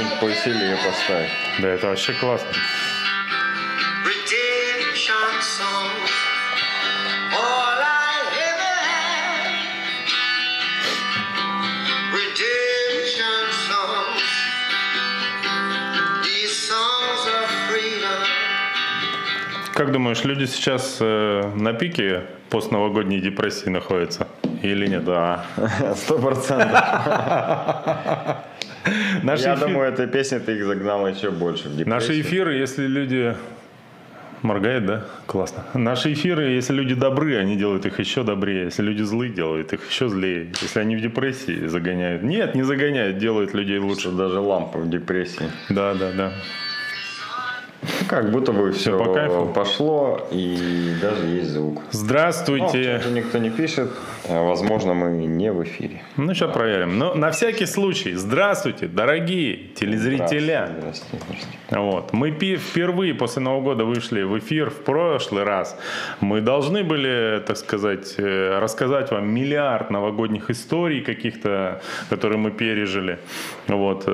Ну, повеселее поставить. Да, это вообще классно. Как думаешь, люди сейчас э, на пике постновогодней депрессии находятся? Или нет? Да, сто процентов. Наши, Я эфир- думаю, эта песня ты их загнала еще больше в депрессию. наши эфиры, если люди... Моргает, да? Классно. Наши эфиры, если люди добры, они делают их еще добрее. Если люди злые, делают их еще злее. Если они в депрессии, загоняют. Нет, не загоняют, делают людей лучше. Что даже лампа в депрессии. Да, да, да. Ну, Как будто бы все по кайфу? пошло, и даже есть звук. Ну, Здравствуйте. чате никто не пишет. а, Возможно, мы не в эфире. Ну, сейчас проверим. Но на всякий случай, здравствуйте, дорогие телезрителя. Здрасте, здрасте. Вот. Мы впервые после Нового года вышли в эфир в прошлый раз. Мы должны были, так сказать, э, рассказать вам миллиард новогодних историй каких-то, которые мы пережили. Вот.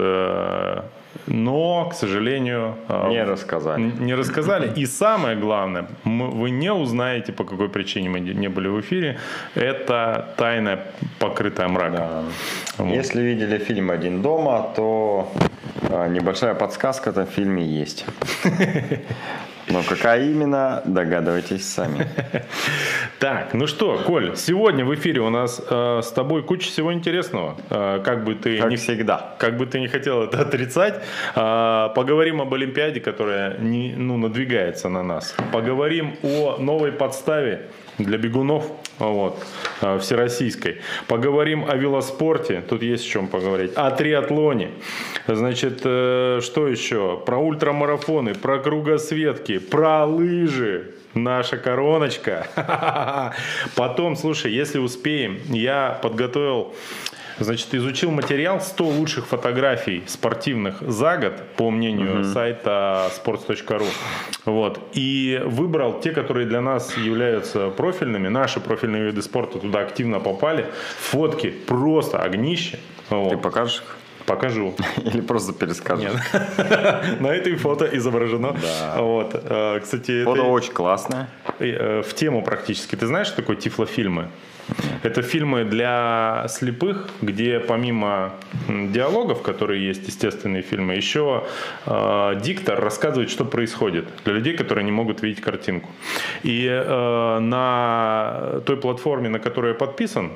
Но, к сожалению, э, Не рассказали. не рассказали. И самое главное, мы- вы не узнаете, по какой причине мы не были в эфире. Это тайна, покрытая мраком. Да. Вот. Если видели фильм «Один дома», то а, небольшая подсказка в этом фильме есть. Но какая именно, догадывайтесь сами. Так, ну что, Коль, сегодня в эфире у нас э, с тобой куча всего интересного. Э, как бы ты Как не всегда. как бы ты не хотел это отрицать, э, поговорим об Олимпиаде, которая не, ну, надвигается на нас. Поговорим о новой подставе для бегунов, вот, э, всероссийской. Поговорим о велоспорте, тут есть о чем поговорить. О триатлоне. Значит, э, что еще? Про ультрамарафоны, про кругосветки, про лыжи. Наша короночка. Потом, слушай, если успеем, я подготовил Значит, изучил материал 100 лучших фотографий спортивных за год, по мнению сайта sports.ru. Вот. И выбрал те, которые для нас являются профильными. Наши профильные виды спорта туда активно попали. Фотки просто огнище. Вот. Ты покажешь их? Покажу. Или просто перескажешь? Нет. На этой фото изображено. Да. Вот. Э, Кстати, Фото это- очень классное. э, в тему практически. Ты знаешь, что такое тифлофильмы? Это фильмы для слепых, где помимо диалогов, которые есть, естественные фильмы, еще э, диктор рассказывает, что происходит для людей, которые не могут видеть картинку. И э, на той платформе, на которую я подписан,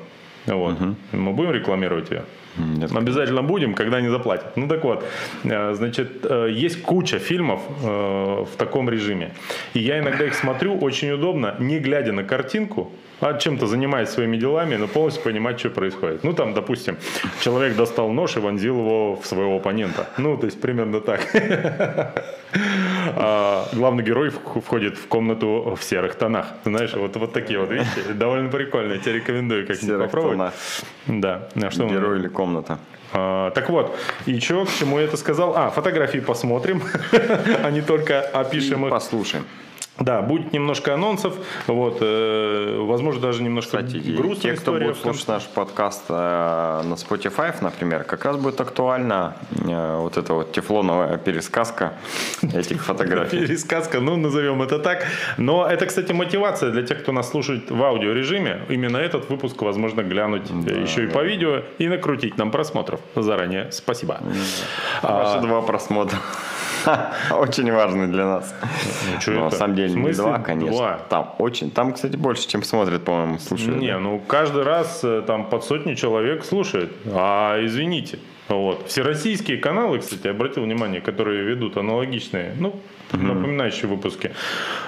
вот, мы будем рекламировать ее? Нет. Обязательно будем, когда не заплатят. Ну так вот, э, значит, э, есть куча фильмов э, в таком режиме. И я иногда их смотрю, очень удобно, не глядя на картинку, а чем-то занимаясь своими делами, но полностью понимать, что происходит. Ну там, допустим, человек достал нож и вонзил его в своего оппонента. Ну, то есть примерно так. А Главный герой входит в комнату в серых тонах. Знаешь, вот, вот такие вот вещи. Довольно прикольно. Я тебе рекомендую как-нибудь попробовать. тонах. Да. А что Герой или комната? а, так вот, и что, к чему я это сказал? А, фотографии посмотрим, а не только опишем их. Послушаем. Да, будет немножко анонсов, вот, э, возможно, даже немножко Кстати, грустная те, кто будет слушать наш подкаст э, на Spotify, например, как раз будет актуальна э, вот эта вот тефлоновая пересказка этих фотографий. Пересказка, ну, назовем это так. Но это, кстати, мотивация для тех, кто нас слушает в аудиорежиме. Именно этот выпуск, возможно, глянуть э, еще и по видео и накрутить нам просмотров. Заранее спасибо. А, Ваши два просмотра. Очень важны для нас. Но на самом деле не два, конечно. два? Там очень. Там, кстати, больше, чем смотрят, по-моему, слушают. Не, да? ну каждый раз э, там под сотню человек слушает. А извините. Вот. Всероссийские каналы, кстати, обратил внимание, которые ведут аналогичные, ну, напоминающие выпуски.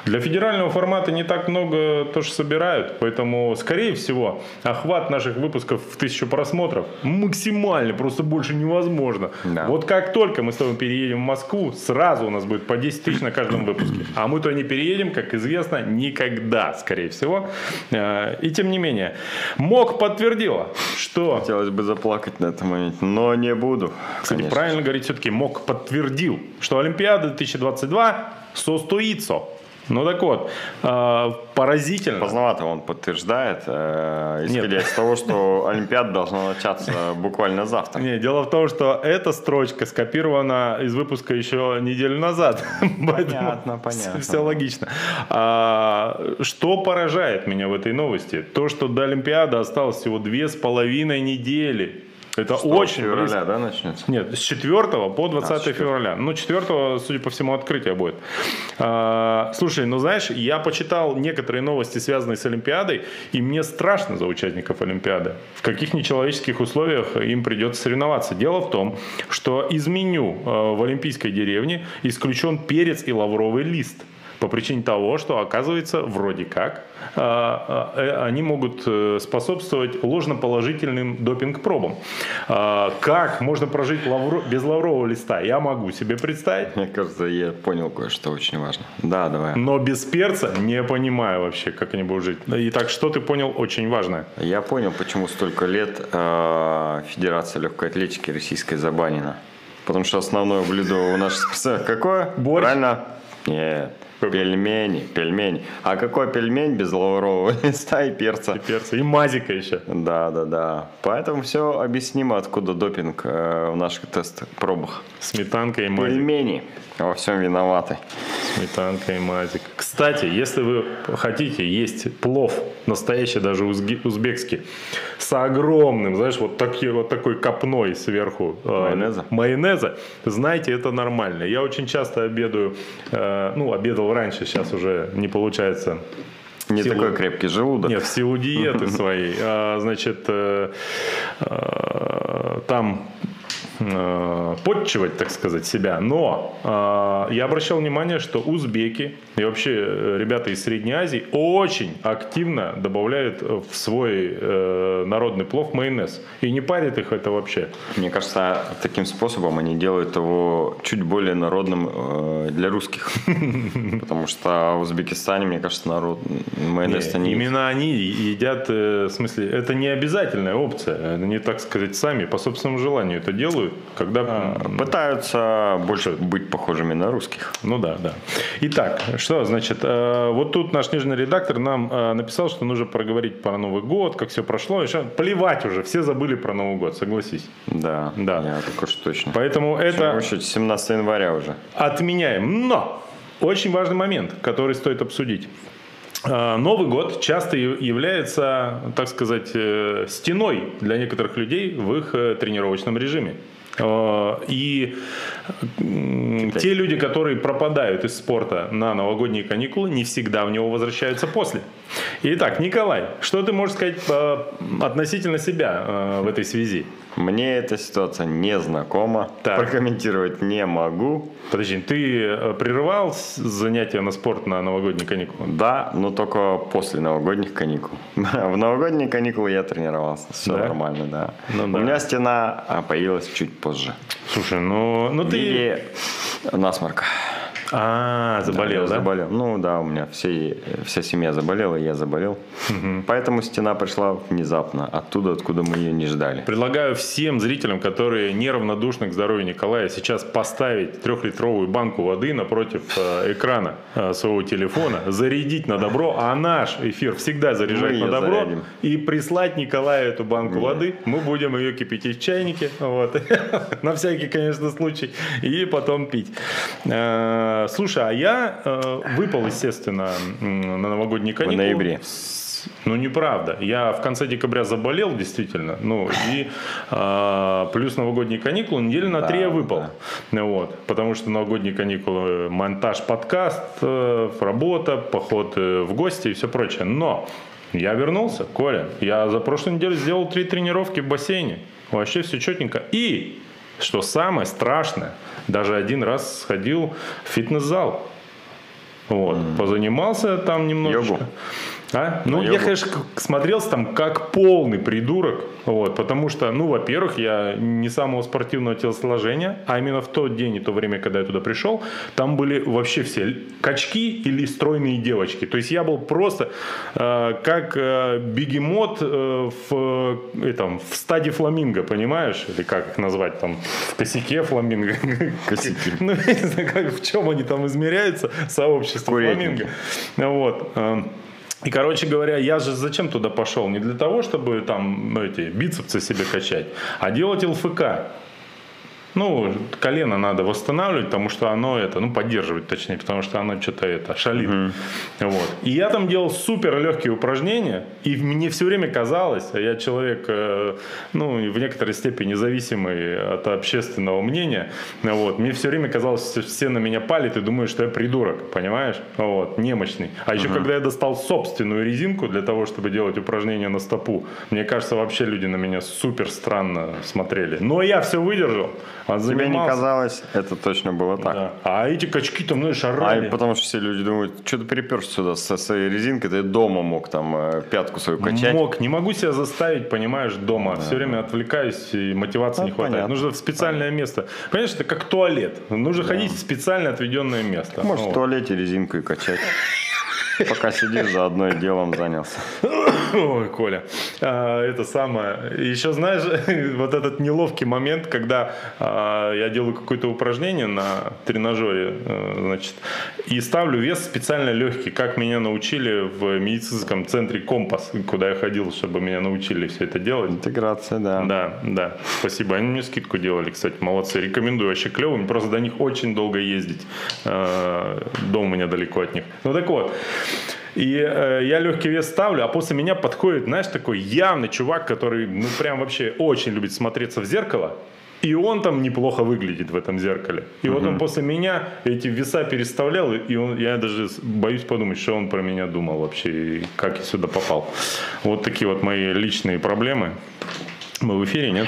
Для федерального формата не так много тоже собирают, поэтому, скорее всего, охват наших выпусков в тысячу просмотров максимальный, просто больше невозможно. Да. Вот как только мы с тобой переедем в Москву, сразу у нас будет по 10 тысяч на каждом выпуске. А мы то не переедем, как известно, никогда, скорее всего. Э, И тем не менее, МОК подтвердила, что... Хотелось бы заплакать на этом моменте, но не буду. Кстати, конечно. правильно говорить все-таки, МОК подтвердил, что Олимпиада 2022 состоится. Ну так вот, э, поразительно. Поздновато он подтверждает, э, исходя из того, что Олимпиада должна начаться буквально завтра. Не, дело в том, что эта строчка скопирована из выпуска еще неделю назад. Понятно, понятно. Все логично. А, что поражает меня в этой новости? То, что до Олимпиады осталось всего две с половиной недели. Это очень февраля, близко. да, начнется? Нет, с 4 по 20 А, с 4. февраля. Ну, 4, судя по всему, открытие будет. А, слушай, ну знаешь, я почитал некоторые новости, связанные с Олимпиадой, и мне страшно за участников Олимпиады. В каких нечеловеческих условиях им придется соревноваться. Дело в том, что из меню э, в Олимпийской деревне исключен перец и лавровый лист. По причине того, что, оказывается, вроде как, а, а, э, они могут э, способствовать ложноположительным допинг-пробам. А, Как можно прожить лавро- без лаврового листа, я могу себе представить. Мне кажется, я понял кое-что очень важно. Да, давай. Но без перца не понимаю вообще, как они будут жить. Итак, что ты понял очень важное? Я понял, почему столько лет э, Федерация легкой атлетики российской забанена. Потому что основное блюдо у наших спортсменов какое? Борщ? Правильно? Нет. Пельмени, пельмени. А какой пельмень без лаврового листа и перца? Перца и мазика еще. Да, да, да. Поэтому все объяснимо, откуда допинг э, в наших тест-пробах. Сметанка и мазик. Пельмени во всем виноваты. Сметанка и мазик. Кстати, если вы хотите есть плов, настоящий даже узбекский, с огромным, знаешь, вот, такие, вот такой копной сверху э, Майонеза? майонеза, знаете, это нормально. Я очень часто обедаю, э, ну, обедал раньше, сейчас уже не получается Не Силу. такой крепкий желудок. нет, в силу диеты своей. А, Значит, э, э, там э, подчивать, так сказать, себя. Но э, я обращал внимание, что узбеки и вообще э, ребята из Средней Азии очень активно добавляют в свой э, народный плов майонез. И не парит их это вообще. Мне кажется, таким способом они делают его чуть более народным э, для русских. Потому что в Узбекистане, мне кажется, народ майонез Не, именно они едят, в смысле, это не обязательная опция. Они, так сказать, сами по собственному желанию это делают, когда... м, пытаются больше быть похожими на русских. Ну да, да. Итак, что значит, э, вот тут наш нижний редактор нам э, написал, что нужно проговорить про Новый год, как все прошло. Еще плевать уже, все забыли про Новый год, согласись. Да, Да. я так уж точно. Поэтому это очередь 17 января уже. отменяем. Но очень важный момент, который стоит обсудить. Э, Новый год часто является, так сказать, стеной для некоторых людей в их тренировочном режиме. Э, И те люди, которые пропадают из спорта на новогодние каникулы, не всегда в него возвращаются после. Итак, Николай, что ты можешь сказать э, относительно себя э, в этой связи? Мне эта ситуация не знакома. Так. Прокомментировать не могу. Подожди, ты э, прерывал занятия на спорт на новогодние каникулы? Да, но только после новогодних каникул. В новогодние каникулы я тренировался. Все Да? нормально, да. Ну У да. меня стена а, появилась чуть позже. Слушай, ну, ну ты... виде насморка. А, заболел, Я да? Заболел. Ну да, у меня все, вся семья заболела, и я заболел. Поэтому стена пришла внезапно, оттуда, откуда мы ее не ждали. Предлагаю всем зрителям, которые неравнодушны к здоровью Николая, сейчас поставить трехлитровую банку воды напротив э, экрана э, своего телефона, зарядить на добро, а наш эфир всегда заряжать Мы на добро, зарядим. и прислать Николаю эту банку воды. Мы будем ее кипятить в чайнике, вот, на всякий, конечно, случай, и потом пить. Э, Слушай, а я э, выпал, естественно, на новогодние каникулы. ноябре. С- Ну, неправда. Я в конце декабря заболел, действительно. Ну, и а, плюс новогодние каникулы, недели на Да, три я выпал. Вот. Потому что новогодние каникулы, монтаж, подкаст, э, работа, поход э, в гости и все прочее. Но я вернулся, Коля. Я за прошлую неделю сделал три тренировки в бассейне. Вообще все четенько. И, что самое страшное, даже один раз сходил в фитнес-зал. Вот. Позанимался там немножечко. Йогу? А? Ну, я, Наебал. конечно, смотрелся там как полный придурок. Вот, потому что, ну, во-первых, я не самого спортивного телосложения, а именно в тот день и то время, когда я туда пришел, там были вообще все качки или стройные девочки. То есть я был просто э, как э, бегемот э, в, э, этом, в стаде фламинго, понимаешь? Или как их назвать там? В косяке фламинго. Косяки. Ну, я не знаю, как, в чем они там измеряются, сообщество фламинго. Вот. И, короче говоря, я же зачем туда пошел? Не для того, чтобы там ну, эти бицепсы себе качать, а делать ЛФК. Ну, колено надо восстанавливать, потому что оно это, ну, поддерживать точнее, потому что оно что-то это шалит. Вот. И я там делал супер легкие упражнения, и мне все время казалось, а я человек, э, ну, в некоторой степени зависимый от общественного мнения, вот, мне все время казалось, что все на меня палят и думают, что я придурок, понимаешь? Вот, немощный. А еще когда я достал собственную резинку для того, чтобы делать упражнения на стопу, мне кажется, вообще люди на меня супер странно смотрели. Но я все выдержал. А Тебе не казалось, это точно было так. Да. А эти качки там, ну, А шарали. и потому что все люди думают, что ты приперся сюда со своей резинкой, ты дома мог там э, пятку свою качать. Мог, не могу себя заставить, понимаешь, дома. Все время отвлекаюсь, и мотивации Ну, не хватает. понятно. Нужно в специальное место. Понимаешь, это как туалет. Нужно ходить в специально отведенное место. Можешь Вот. в туалете резинку и качать. Пока сидишь, заодно и делом занялся. Ой, Коля, а, это самое. Еще знаешь, вот этот неловкий момент, когда а, я делаю какое-то упражнение на тренажере, э, значит, и ставлю вес специально легкий, как меня научили в медицинском центре Компас, куда я ходил, чтобы меня научили все это делать. Интеграция, да. Да, да, спасибо. Они мне скидку делали, кстати, молодцы. Рекомендую, вообще клевым. Просто до них очень долго ездить. Э, Дом у меня далеко от них. Ну так вот. И э, я легкий вес ставлю, а после меня подходит, знаешь, такой явный чувак, который, ну, прям вообще очень любит смотреться в зеркало. И он там неплохо выглядит в этом зеркале. И вот он после меня эти веса переставлял, и он, я даже боюсь подумать, что он про меня думал вообще, и как я сюда попал. Вот такие вот мои личные проблемы. Мы в эфире, нет?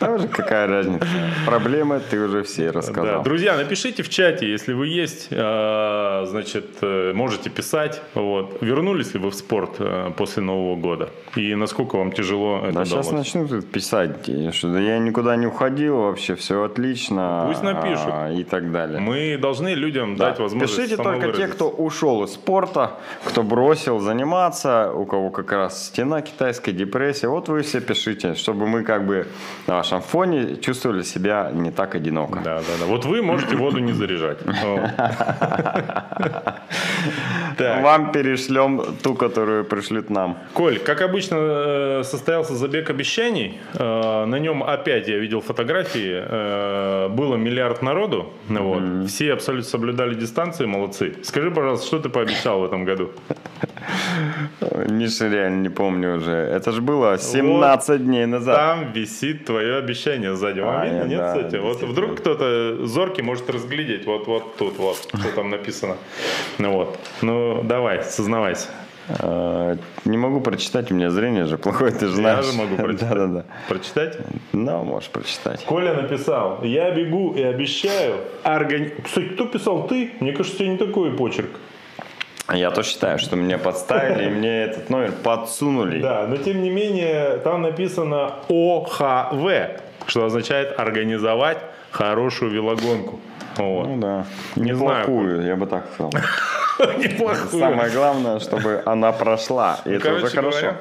Да уже какая разница. Проблемы ты уже все Да. рассказал. Друзья, напишите в чате, если вы есть, э, значит, э, можете писать. Вот. Вернулись ли вы в спорт э, после Нового года? И насколько вам тяжело это Да сейчас далось? начну тут писать, что да я никуда не уходил, вообще все отлично. Пусть напишут. а, И так далее. Мы должны людям Да. дать возможность Пишите только те, кто ушел из спорта, кто бросил заниматься, у кого как раз стена китайской депрессия. Вот вы все пишите, чтобы мы как бы на вашем фоне чувствовали себя не так одиноко. Да, да, да. Вот вы можете воду не заряжать. Вам перешлем ту, которую пришлют нам. Коль, как обычно э, состоялся забег обещаний. Э, На нем опять я видел фотографии. Э, Было миллиард народу. Вот. Все абсолютно соблюдали дистанцию, молодцы. Скажи, пожалуйста, что ты пообещал в этом году? Миша, реально не помню уже. Это же было 17 дней назад. Там висит твое обещание сзади. Вам А, видно, нет, да, кстати? Вот вдруг кто-то зоркий может разглядеть. Вот, вот тут, вот, что там написано. Ну вот. Ну, давай, сознавайся. Э, Не могу прочитать, у меня зрение же плохое, ты же знаешь. Я же могу прочитать. Да-да-да. Прочитать? Ну, можешь прочитать. Коля написал, я бегу и обещаю. Органи... Кстати, кто писал? Ты? Мне кажется, у тебя не такой почерк. Я то считаю, что меня подставили, и мне этот номер подсунули. Да, но тем не менее, там написано ОХВ, что означает организовать хорошую велогонку. Вот. Ну да. Не знаю. Неплохую, я бы так сказал. Неплохую. Самое главное, чтобы она прошла. И это уже хорошо. говоря,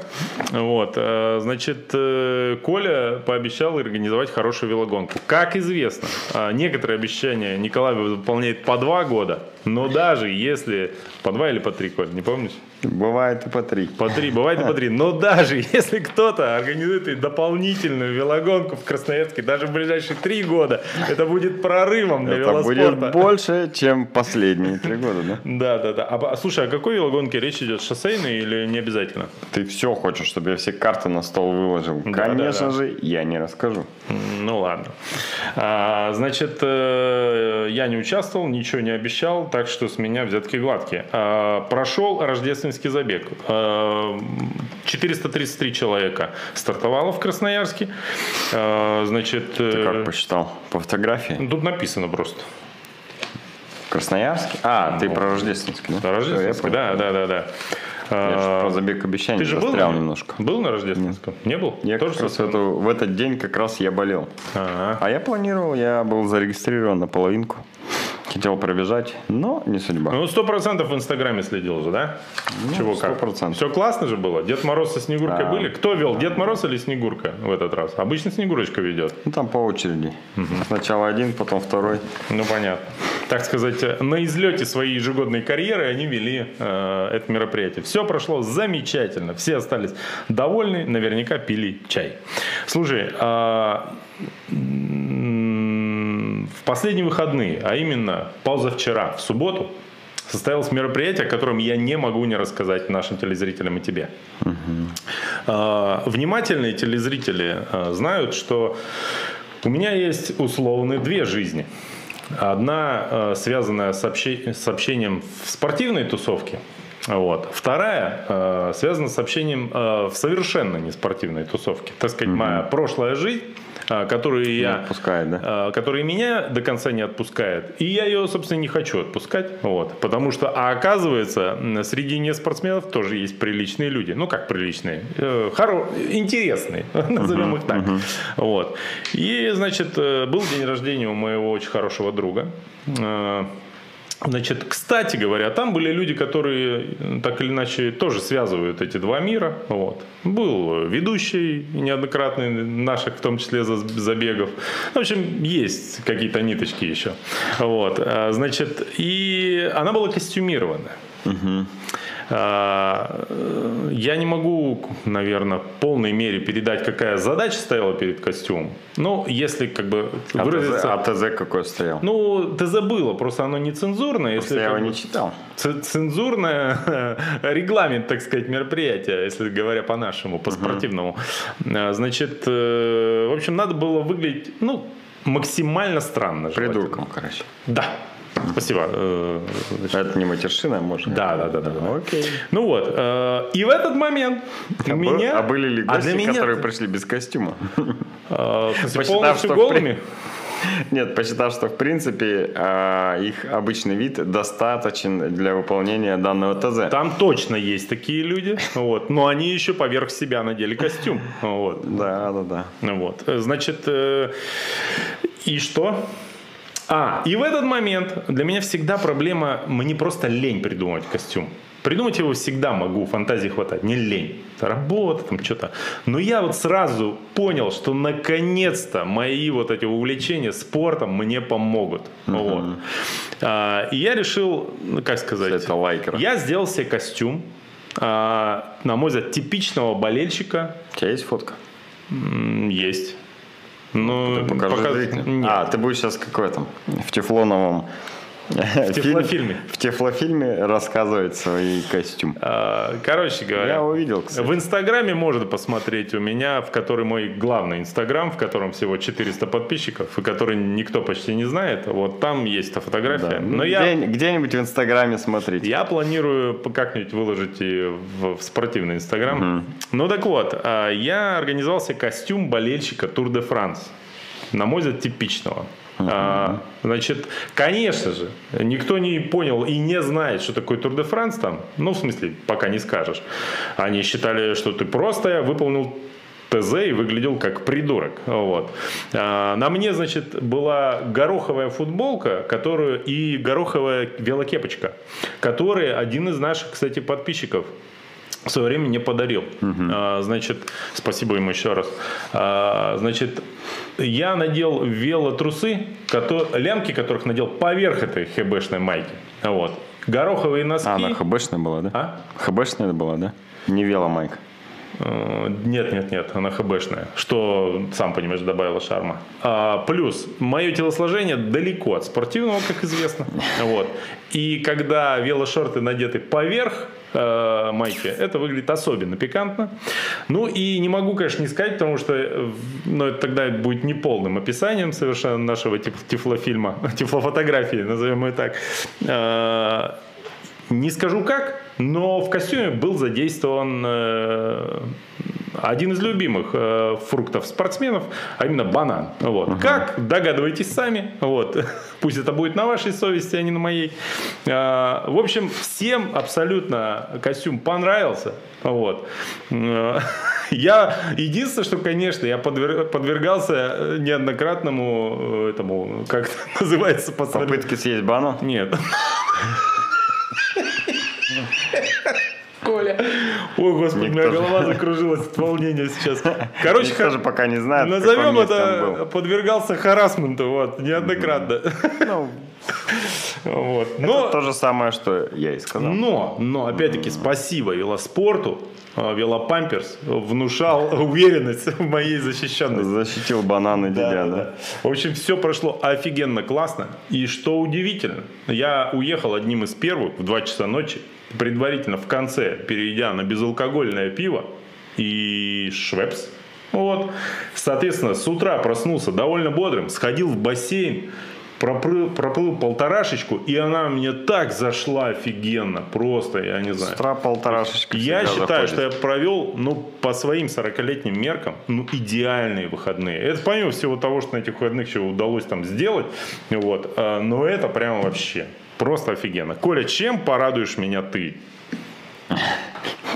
вот, э, значит, э, Коля пообещал организовать хорошую велогонку. Как известно, э, некоторые обещания Николай выполняет по два года, но даже если по два или по три, Коль, не помнишь? Бывает и по три. По три, бывает и по три. Но даже если кто-то организует и дополнительную велогонку в Красноярске, даже в ближайшие три года, это будет прорывом для Это будет велоспорта. больше, чем последние три года, да? Да, да, да. А, по- слушай, о какой велогонке речь идет? Шоссейной или не обязательно? Ты все хочешь, чтобы я все карты на стол выложил. Да, Конечно да, да. же, я не расскажу. Ну ладно. А, значит, э, я не участвовал, ничего не обещал, так что с меня взятки гладкие. А, прошел рождественский забег. А, 433 человека стартовало в Красноярске. А, значит, Ты э, как посчитал? По фотографии? тут написано просто. Красноярске? А, ты про Рождественский, да? Я понял. да, да, да, да. Я А, про забег обещаний Ты же был немножко. Был на Рождественском? Не был? Я Тоже как раз в, эту- в этот день как раз я болел. Ага. А я планировал, я был зарегистрирован на половинку. Хотел пробежать, но не судьба. Ну, сто процентов в Инстаграме следил же, да? Чего как? 100%. Все классно же было. Дед Мороз со Снегуркой Да. были? Кто вел? Дед Мороз или Снегурка в этот раз? Обычно Снегурочка ведет. Ну, там по очереди. Сначала один, потом второй. Ну, понятно. Так сказать, на излете своей ежегодной карьеры они вели э, это мероприятие. Все прошло замечательно. Все остались довольны, наверняка пили чай. Слушай, а, в последние выходные, а именно позавчера, в субботу, состоялось мероприятие, о котором я не могу не рассказать нашим телезрителям и тебе. А, Внимательные телезрители а, знают, что у меня есть условно две жизни. Одна э, связанная с, с общением в спортивной тусовке. Вот. Вторая э, связана с общением э, в совершенно неспортивной тусовке. Так сказать, моя прошлая жизнь, э, которую я отпускает, да? э, которая меня до конца не отпускает. И я ее, собственно, не хочу отпускать. Вот, потому что, а оказывается, среди неспортсменов тоже есть приличные люди. Ну, как приличные? Э, хоро- интересные, назовем их так. Вот. И, значит, э, был день рождения у моего очень хорошего друга. Значит, кстати говоря, там были люди, которые так или иначе тоже связывают эти два мира. Вот. Был ведущий неоднократный наших, в том числе за- забегов. В общем, есть какие-то ниточки еще. Вот. А, Значит, и она была костюмирована. Э, Я не могу, наверное, в полной мере передать, какая задача стояла перед костюмом. Но если как бы А ТЗ, выразиться... а ТЗ какой стоял? Ну, ТЗ было, просто оно не цензурное. Просто Если я его не читал. цензурное регламент, так сказать, мероприятия, если говоря по-нашему, по-спортивному. А, Значит, э, в общем, надо было выглядеть, ну, максимально странно. Придурком, короче. Да. Спасибо. Э, Это не матершина, может? Да, да, да, да, да. Окей. Ну вот, э, и в этот момент А, меня... а были ли А гости, для меня- которые пришли без костюма? э, Посчитав, полностью что голыми? Нет, посчитав, что в принципе а, их обычный вид достаточен для выполнения данного ТЗ. Там точно есть такие люди, вот, но они еще поверх себя надели костюм. Вот. Да, да, да. Вот. Значит, и что? А, и в этот момент для меня всегда проблема, мне просто лень придумывать костюм. Придумать его всегда могу, фантазии хватает, не лень. Работа, там что-то. Но я вот сразу понял, что наконец-то мои вот эти увлечения спортом мне помогут. Вот. А, и я решил, ну, как сказать, Это лайкер. я сделал себе костюм, а, на мой взгляд, типичного болельщика, У тебя есть фотка? Есть. Ну, Покажи пока-. А, ты будешь сейчас как в этом, в тефлоновом... В тефлофильме. В тефлофильме рассказывать свой костюм. А, Короче говоря, Я увидел, кстати. в Инстаграме можно посмотреть у меня, в который мой главный Инстаграм, в котором всего 400 подписчиков, и который никто почти не знает. Вот там есть эта фотография. Да. Но Ну, я, где- Где-нибудь в Инстаграме смотрите. я планирую как-нибудь выложить и в, в спортивный Инстаграм. Ну так вот, а, я организовал себе костюм болельщика Тур де Франс. На мой взгляд, типичного. А, значит, конечно же, никто не понял и не знает, что такое Тур де Франс там. Ну, в смысле, пока не скажешь. Они считали, что ты просто выполнил ТЗ и выглядел как придурок. Вот. А, на мне, значит, была гороховая футболка которую, и гороховая велокепочка, которые один из наших, кстати, подписчиков в свое время мне подарил. А, значит, спасибо ему еще раз. А, значит, я надел велотрусы, кото- лямки которых надел поверх этой хэбэшной майки. Вот. Гороховые носки. А, она хбшная была, да? А? хбшная была, да? Не веломайка. Э, Нет, нет, нет, она хбшная, что, сам понимаешь, добавила шарма. А, плюс, мое телосложение далеко от спортивного, как известно. Вот. И когда велошорты надеты поверх э, майки, это выглядит особенно пикантно. Ну и не могу, конечно, не сказать, потому что э, ну, это тогда будет неполным описанием совершенно нашего тиф- тифлофильма, тифлофотографии, назовем ее так. Э, не скажу как, но в костюме был задействован э, один из любимых э, фруктов спортсменов, а именно банан. Вот. Как? Догадывайтесь сами. Вот. Пусть это будет на вашей совести, а не на моей. Э, в общем, всем абсолютно костюм понравился. Вот. Э, Я единственное, что, конечно, я подвер- подвергался неоднократному э, этому, как это называется, посмотри- Попытки съесть банан? Нет. Коля. Ой, господи, Никто моя же- голова закружилась от волнения сейчас. Короче, Никто же пока не знает, назовем это подвергался харасменту, вот, неоднократно. Ну, Вот. Но, то же самое, что я и сказал. но, но, опять-таки, спасибо велоспорту, а, велопамперс внушал уверенность в моей защищенности. Защитил банан и тебя, да? В общем, все прошло офигенно классно. И что удивительно, я уехал одним из первых в 2 часа ночи, предварительно в конце, перейдя на безалкогольное пиво и швепс. Вот. Соответственно, с утра проснулся довольно бодрым, сходил в бассейн, проплыл, проплыл полторашечку, и она мне так зашла офигенно, просто, я не С знаю. утра полторашечка Я считаю, заходит. что я провел, ну, по своим 40-летним меркам, ну, идеальные выходные. Это помимо всего того, что на этих выходных еще удалось там сделать, вот, а, но это прямо вообще просто офигенно. Коля, чем порадуешь меня ты?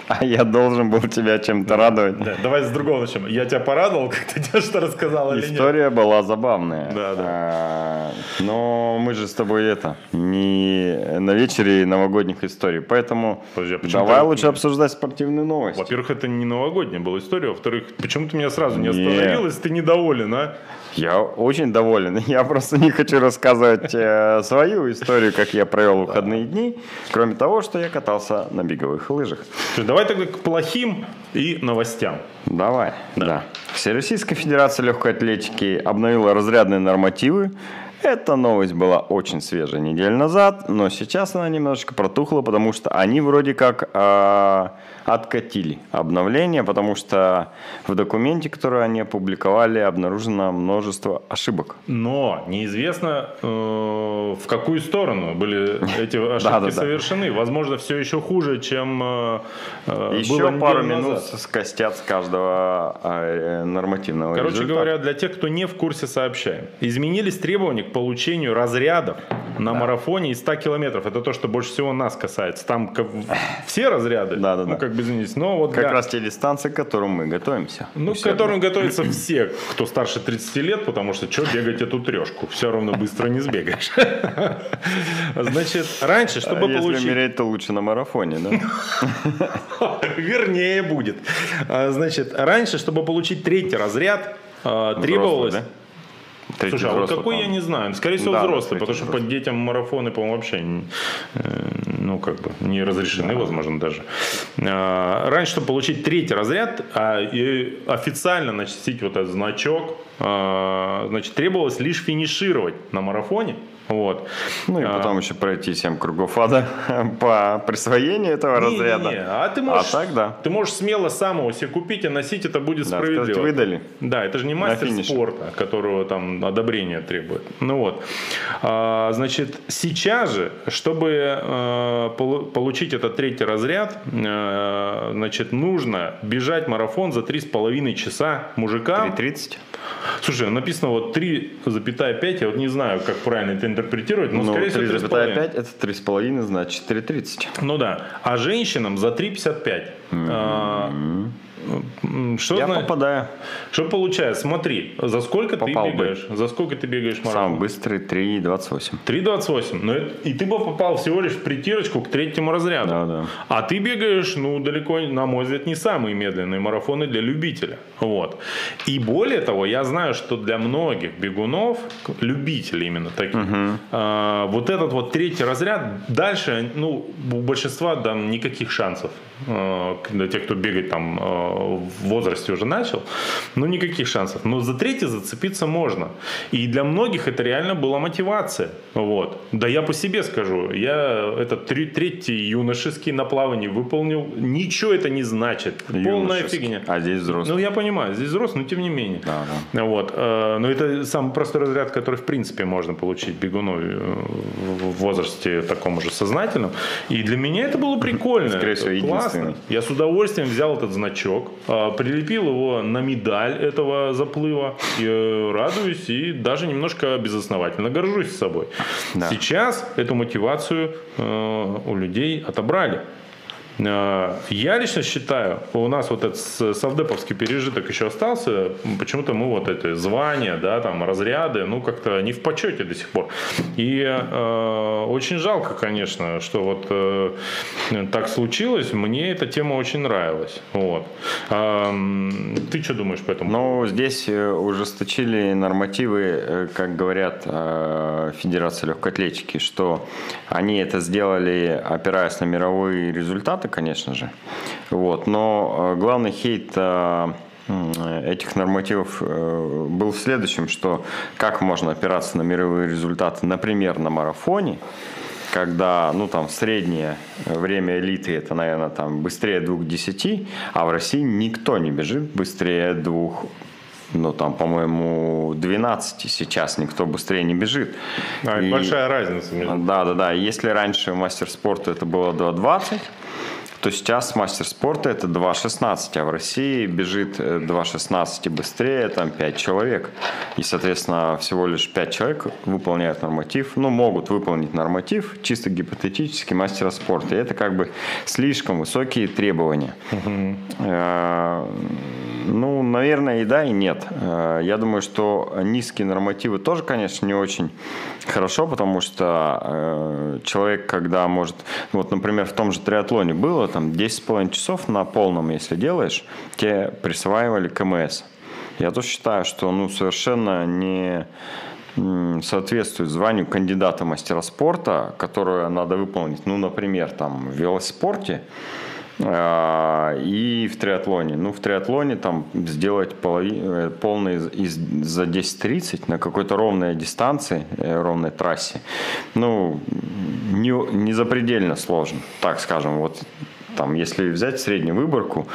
А я должен был тебя чем-то радовать. Да, давай с другого начнем. Я тебя порадовал, как ты тебе что рассказал или нет? История была забавная. Да, да. А, Но мы же с тобой это не на вечере новогодних историй, поэтому Подожди, а давай ты- лучше обсуждать спортивные новости. Во-первых, это не новогодняя была история. Во-вторых, почему ты меня сразу не Нет. остановил, если ты недоволен, а? Я очень доволен. Я просто не хочу рассказывать э, свою историю, как я провел выходные дни, кроме того, что я катался на беговых лыжах. Давай тогда к плохим и новостям. Давай, да. Всероссийская Федерация легкой атлетики обновила разрядные нормативы. Эта новость была очень свежая неделю назад, но сейчас она немножечко протухла, потому что они вроде как а, откатили обновление, потому что в документе, который они опубликовали, обнаружено множество ошибок. Но неизвестно, э, в какую сторону были эти ошибки совершены. Возможно, все еще хуже, чем э, э, Еще пару минут скостят с каждого э, нормативного Короче говоря, для тех, кто не в курсе, сообщаем. Изменились требования к получению разрядов на марафоне из 100 километров. Это то, что больше всего нас касается. Там как все разряды, Да-да-да. ну как бы извините, но вот как для- раз те дистанции, к которым мы готовимся. Ну, к которым готовятся все, кто старше 30 лет, потому что что бегать эту трешку? Все равно быстро не сбегаешь. Значит, раньше, А чтобы Если получить... умереть, то лучше на марафоне, да? Вернее будет. А, Значит, раньше, чтобы получить третий разряд, а, требовалось... Взрослый, да? Третий Слушай, а вот какой я по-моему. не знаю. Скорее всего, Да, да, взрослый, потому что взрослый. под детям марафоны, по-моему, вообще э, ну, как бы не разрешены, возможно, даже. А, Раньше, чтобы получить третий разряд, а, и официально начистить вот этот значок, а, значит, требовалось лишь финишировать на марафоне. Вот. Ну и А, потом еще пройти 7 кругов ада по присвоению этого не-не-не, разряда. А ты можешь, А так да. ты можешь смело сам его себе купить и носить, это будет Да, справедливо. сказать, выдали. Да, это же не мастер спорта, которого там одобрение требует. Ну вот. А, значит, сейчас же, чтобы полу- получить этот третий разряд, э, значит, нужно бежать марафон за 3,5 часа мужикам. 3.30? Слушай, написано вот 3,5, я вот не знаю, как правильно это интерпретировать, но, Ну, скорее всего 3,5. 3,5 это 3,5, значит 4.30. Ну да. А женщинам за 3,55. А, м, Что, Я зна- попадаю. что получается? Смотри, за сколько Попал ты бы. бегаешь? За сколько ты бегаешь марафон? Самый быстрый 3.28. 3.28. Но это- и ты бы попал всего лишь в притирочку к третьему разряду. Да, да. А ты бегаешь, ну, далеко, на мой взгляд, не самые медленные марафоны для любителя. Вот. И более того, я знаю, что для многих бегунов, любителей именно таких, а, вот этот вот третий разряд, дальше, ну, у большинства там никаких шансов. А, для тех, кто бегать там а, в возрасте уже начал, ну, никаких шансов. Но за третий зацепиться можно. И для многих это реально была мотивация. Вот. Да я по себе скажу. Я этот третий юношеский на плавании выполнил. Ничего это не значит. Полная фигня. А здесь взрослый. Ну, я понимаю, здесь взрослый, но тем не менее. Да, Вот. э, Но это самый простой разряд, который, в принципе, можно получить бегуну э, в возрасте таком же сознательном. И для меня это было прикольно. Скорее всего, Это классно. Я с удовольствием взял этот значок. А, прилепил его на медаль этого заплыва, и, э, радуюсь и даже немножко безосновательно горжусь собой. Да. Сейчас эту мотивацию э, у людей отобрали. Э, Я лично считаю, у нас вот этот совдеповский пережиток еще остался, почему-то мы вот это звания, да, там разряды, ну как-то не в почете до сих пор. И э, очень жалко, конечно, что вот э, так случилось. Мне эта тема очень нравилась. Вот. М, ты что думаешь по этому? Ну, здесь э, ужесточили нормативы, э, как говорят э, Федерация легкой атлетики, что они это сделали, опираясь на мировые результаты, конечно же. Вот. Но э, главный хейт э, этих нормативов э, был в следующем, что как можно опираться на мировые результаты, например, на марафоне, когда, ну, там, среднее время элиты, это, наверное, там, быстрее 2.10, а в России никто не бежит быстрее двух ну, там, по-моему, 12 сейчас никто быстрее не бежит. А, И- большая разница между Да, да, да. Если раньше мастер спорта это было 2.20, то сейчас мастер спорта это 2.16, а в России бежит э, 2.16 и быстрее там 5 человек. И, соответственно, всего лишь 5 человек выполняют норматив, ну, могут выполнить норматив, чисто гипотетически мастера спорта. И это как бы слишком высокие требования. Э, Ну, наверное, и да, и нет. Э, Я думаю, что низкие нормативы тоже, конечно, не очень хорошо, потому что э, человек, когда может... Вот, например, в том же триатлоне было, там, 10,5 часов на полном, если делаешь, тебе присваивали КМС. Я тоже считаю, что, ну, совершенно не соответствует званию кандидата мастера спорта, которое надо выполнить, ну, например, там, в велоспорте, и в триатлоне. Ну, в триатлоне там сделать полови- э, полный из- за 10.30 на какой-то ровной дистанции, э, ровной трассе, ну, не, не запредельно сложно, так скажем. Вот там, если взять среднюю выборку,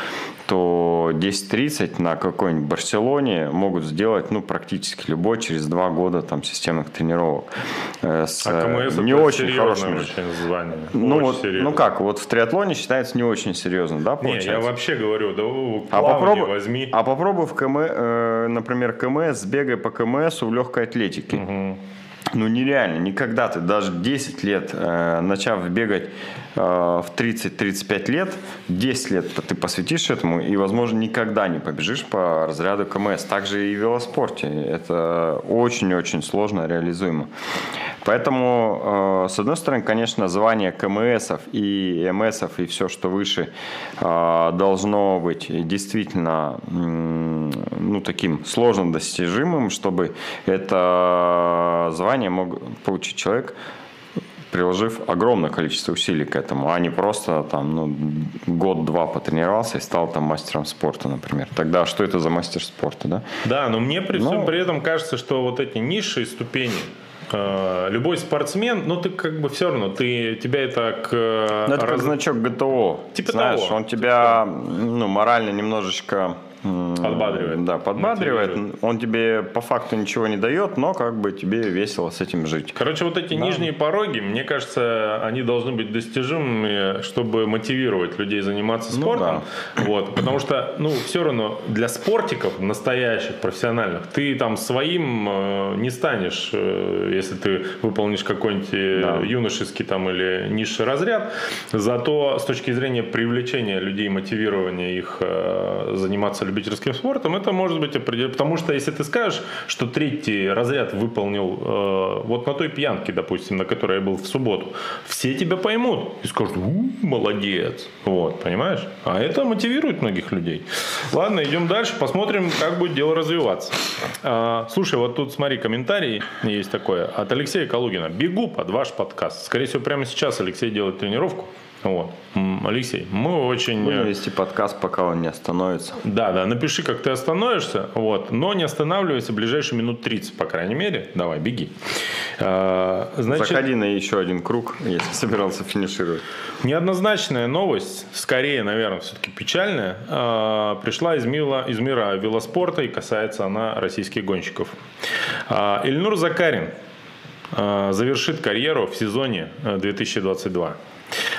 то 10.30 на какой-нибудь Барселоне могут сделать, ну, практически любой через два года там системных тренировок. э, С А э, КМС не это очень хорошими очень звание. ну, Очень вот, ну как, вот в триатлоне считается не очень серьезно, да, Не, получается? я вообще говорю, да а, попробуй, возьми. а попробуй в КМ, э, например, КМС, сбегай по КМСу в легкой атлетике. Ну нереально, никогда ты даже 10 лет, э, начав бегать э, в 30-35 лет, 10 лет ты посвятишь этому и, возможно, никогда не побежишь по разряду КМС. Также и в велоспорте. Это очень-очень сложно реализуемо. Поэтому, э, с одной стороны, конечно, звание КМСов и МСов и все, что выше, э, должно быть действительно ну, таким сложно достижимым, чтобы это звание мог получить человек, приложив огромное количество усилий к этому, а не просто там ну, год-два потренировался и стал там мастером спорта, например. Тогда что это за мастер спорта, да? Да, но мне при Ну. всем при этом кажется, что вот эти низшие ступени, э, любой спортсмен, ну ты как бы все равно, ты, тебя это к... э, Ну, это как раз- значок ГТО. Типа Знаешь, того, он тебя ну, морально немножечко Подбадривает. Да, подбадривает. Мотивирует. Он тебе по факту ничего не дает, но как бы тебе весело с этим жить. Короче, вот эти нижние пороги, мне кажется, они должны быть достижимыми, чтобы мотивировать людей заниматься Ну спортом. Вот, потому что, ну, все равно для спортиков настоящих, профессиональных, ты там своим э, не станешь, э, если ты выполнишь какой-нибудь э, Да. юношеский там или низший разряд. Зато с точки зрения привлечения людей, мотивирования их э, заниматься любительским спортом, это может быть определенно. Потому что если ты скажешь, что третий разряд выполнил э, вот на той пьянке, допустим, на которой я был в субботу, все тебя поймут и скажут, «У, молодец. Вот, понимаешь? А это мотивирует многих людей. Ладно, идем дальше, посмотрим, как будет дело развиваться. А, слушай, вот тут смотри, комментарий есть такое от Алексея Калугина. Бегу под ваш подкаст. Скорее всего, прямо сейчас Алексей делает тренировку. Вот. Алексей, мы очень... Будем э, вести подкаст, пока он не остановится. да, да, напиши, как ты остановишься, вот, но не останавливайся ближайшие минут 30, по крайней мере. Давай, беги. А, Значит, Заходи на еще один круг, если собирался финишировать. неоднозначная новость, скорее, наверное, все-таки печальная, а, пришла из мира, из мира велоспорта и касается она российских гонщиков. А, Ильнур Закарин завершит карьеру в сезоне э, 2022.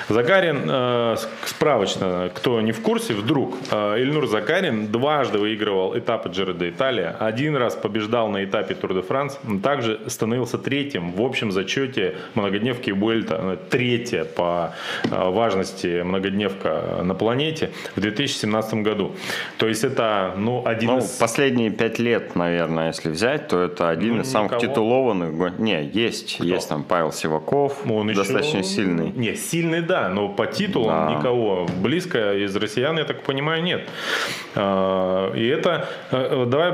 Закарин, э, справочно, кто не в курсе, вдруг, э, Ильнур Закарин дважды выигрывал этапы Джиро де Италия, один раз побеждал на этапе Тур де Франс, также становился третьим в общем зачете многодневки Буэльта, третья по важности многодневка на планете в 2017 году. То есть это, ну, один Ну, из... последние пять лет, наверное, если взять, то это один Ну, из самых никого. титулованных. Не, есть. Есть там Павел Сиваков, Он еще- достаточно сильный. Не, сильный, да, но по титулам Да. никого близко из россиян, я так понимаю, нет. А, И это... э, Давай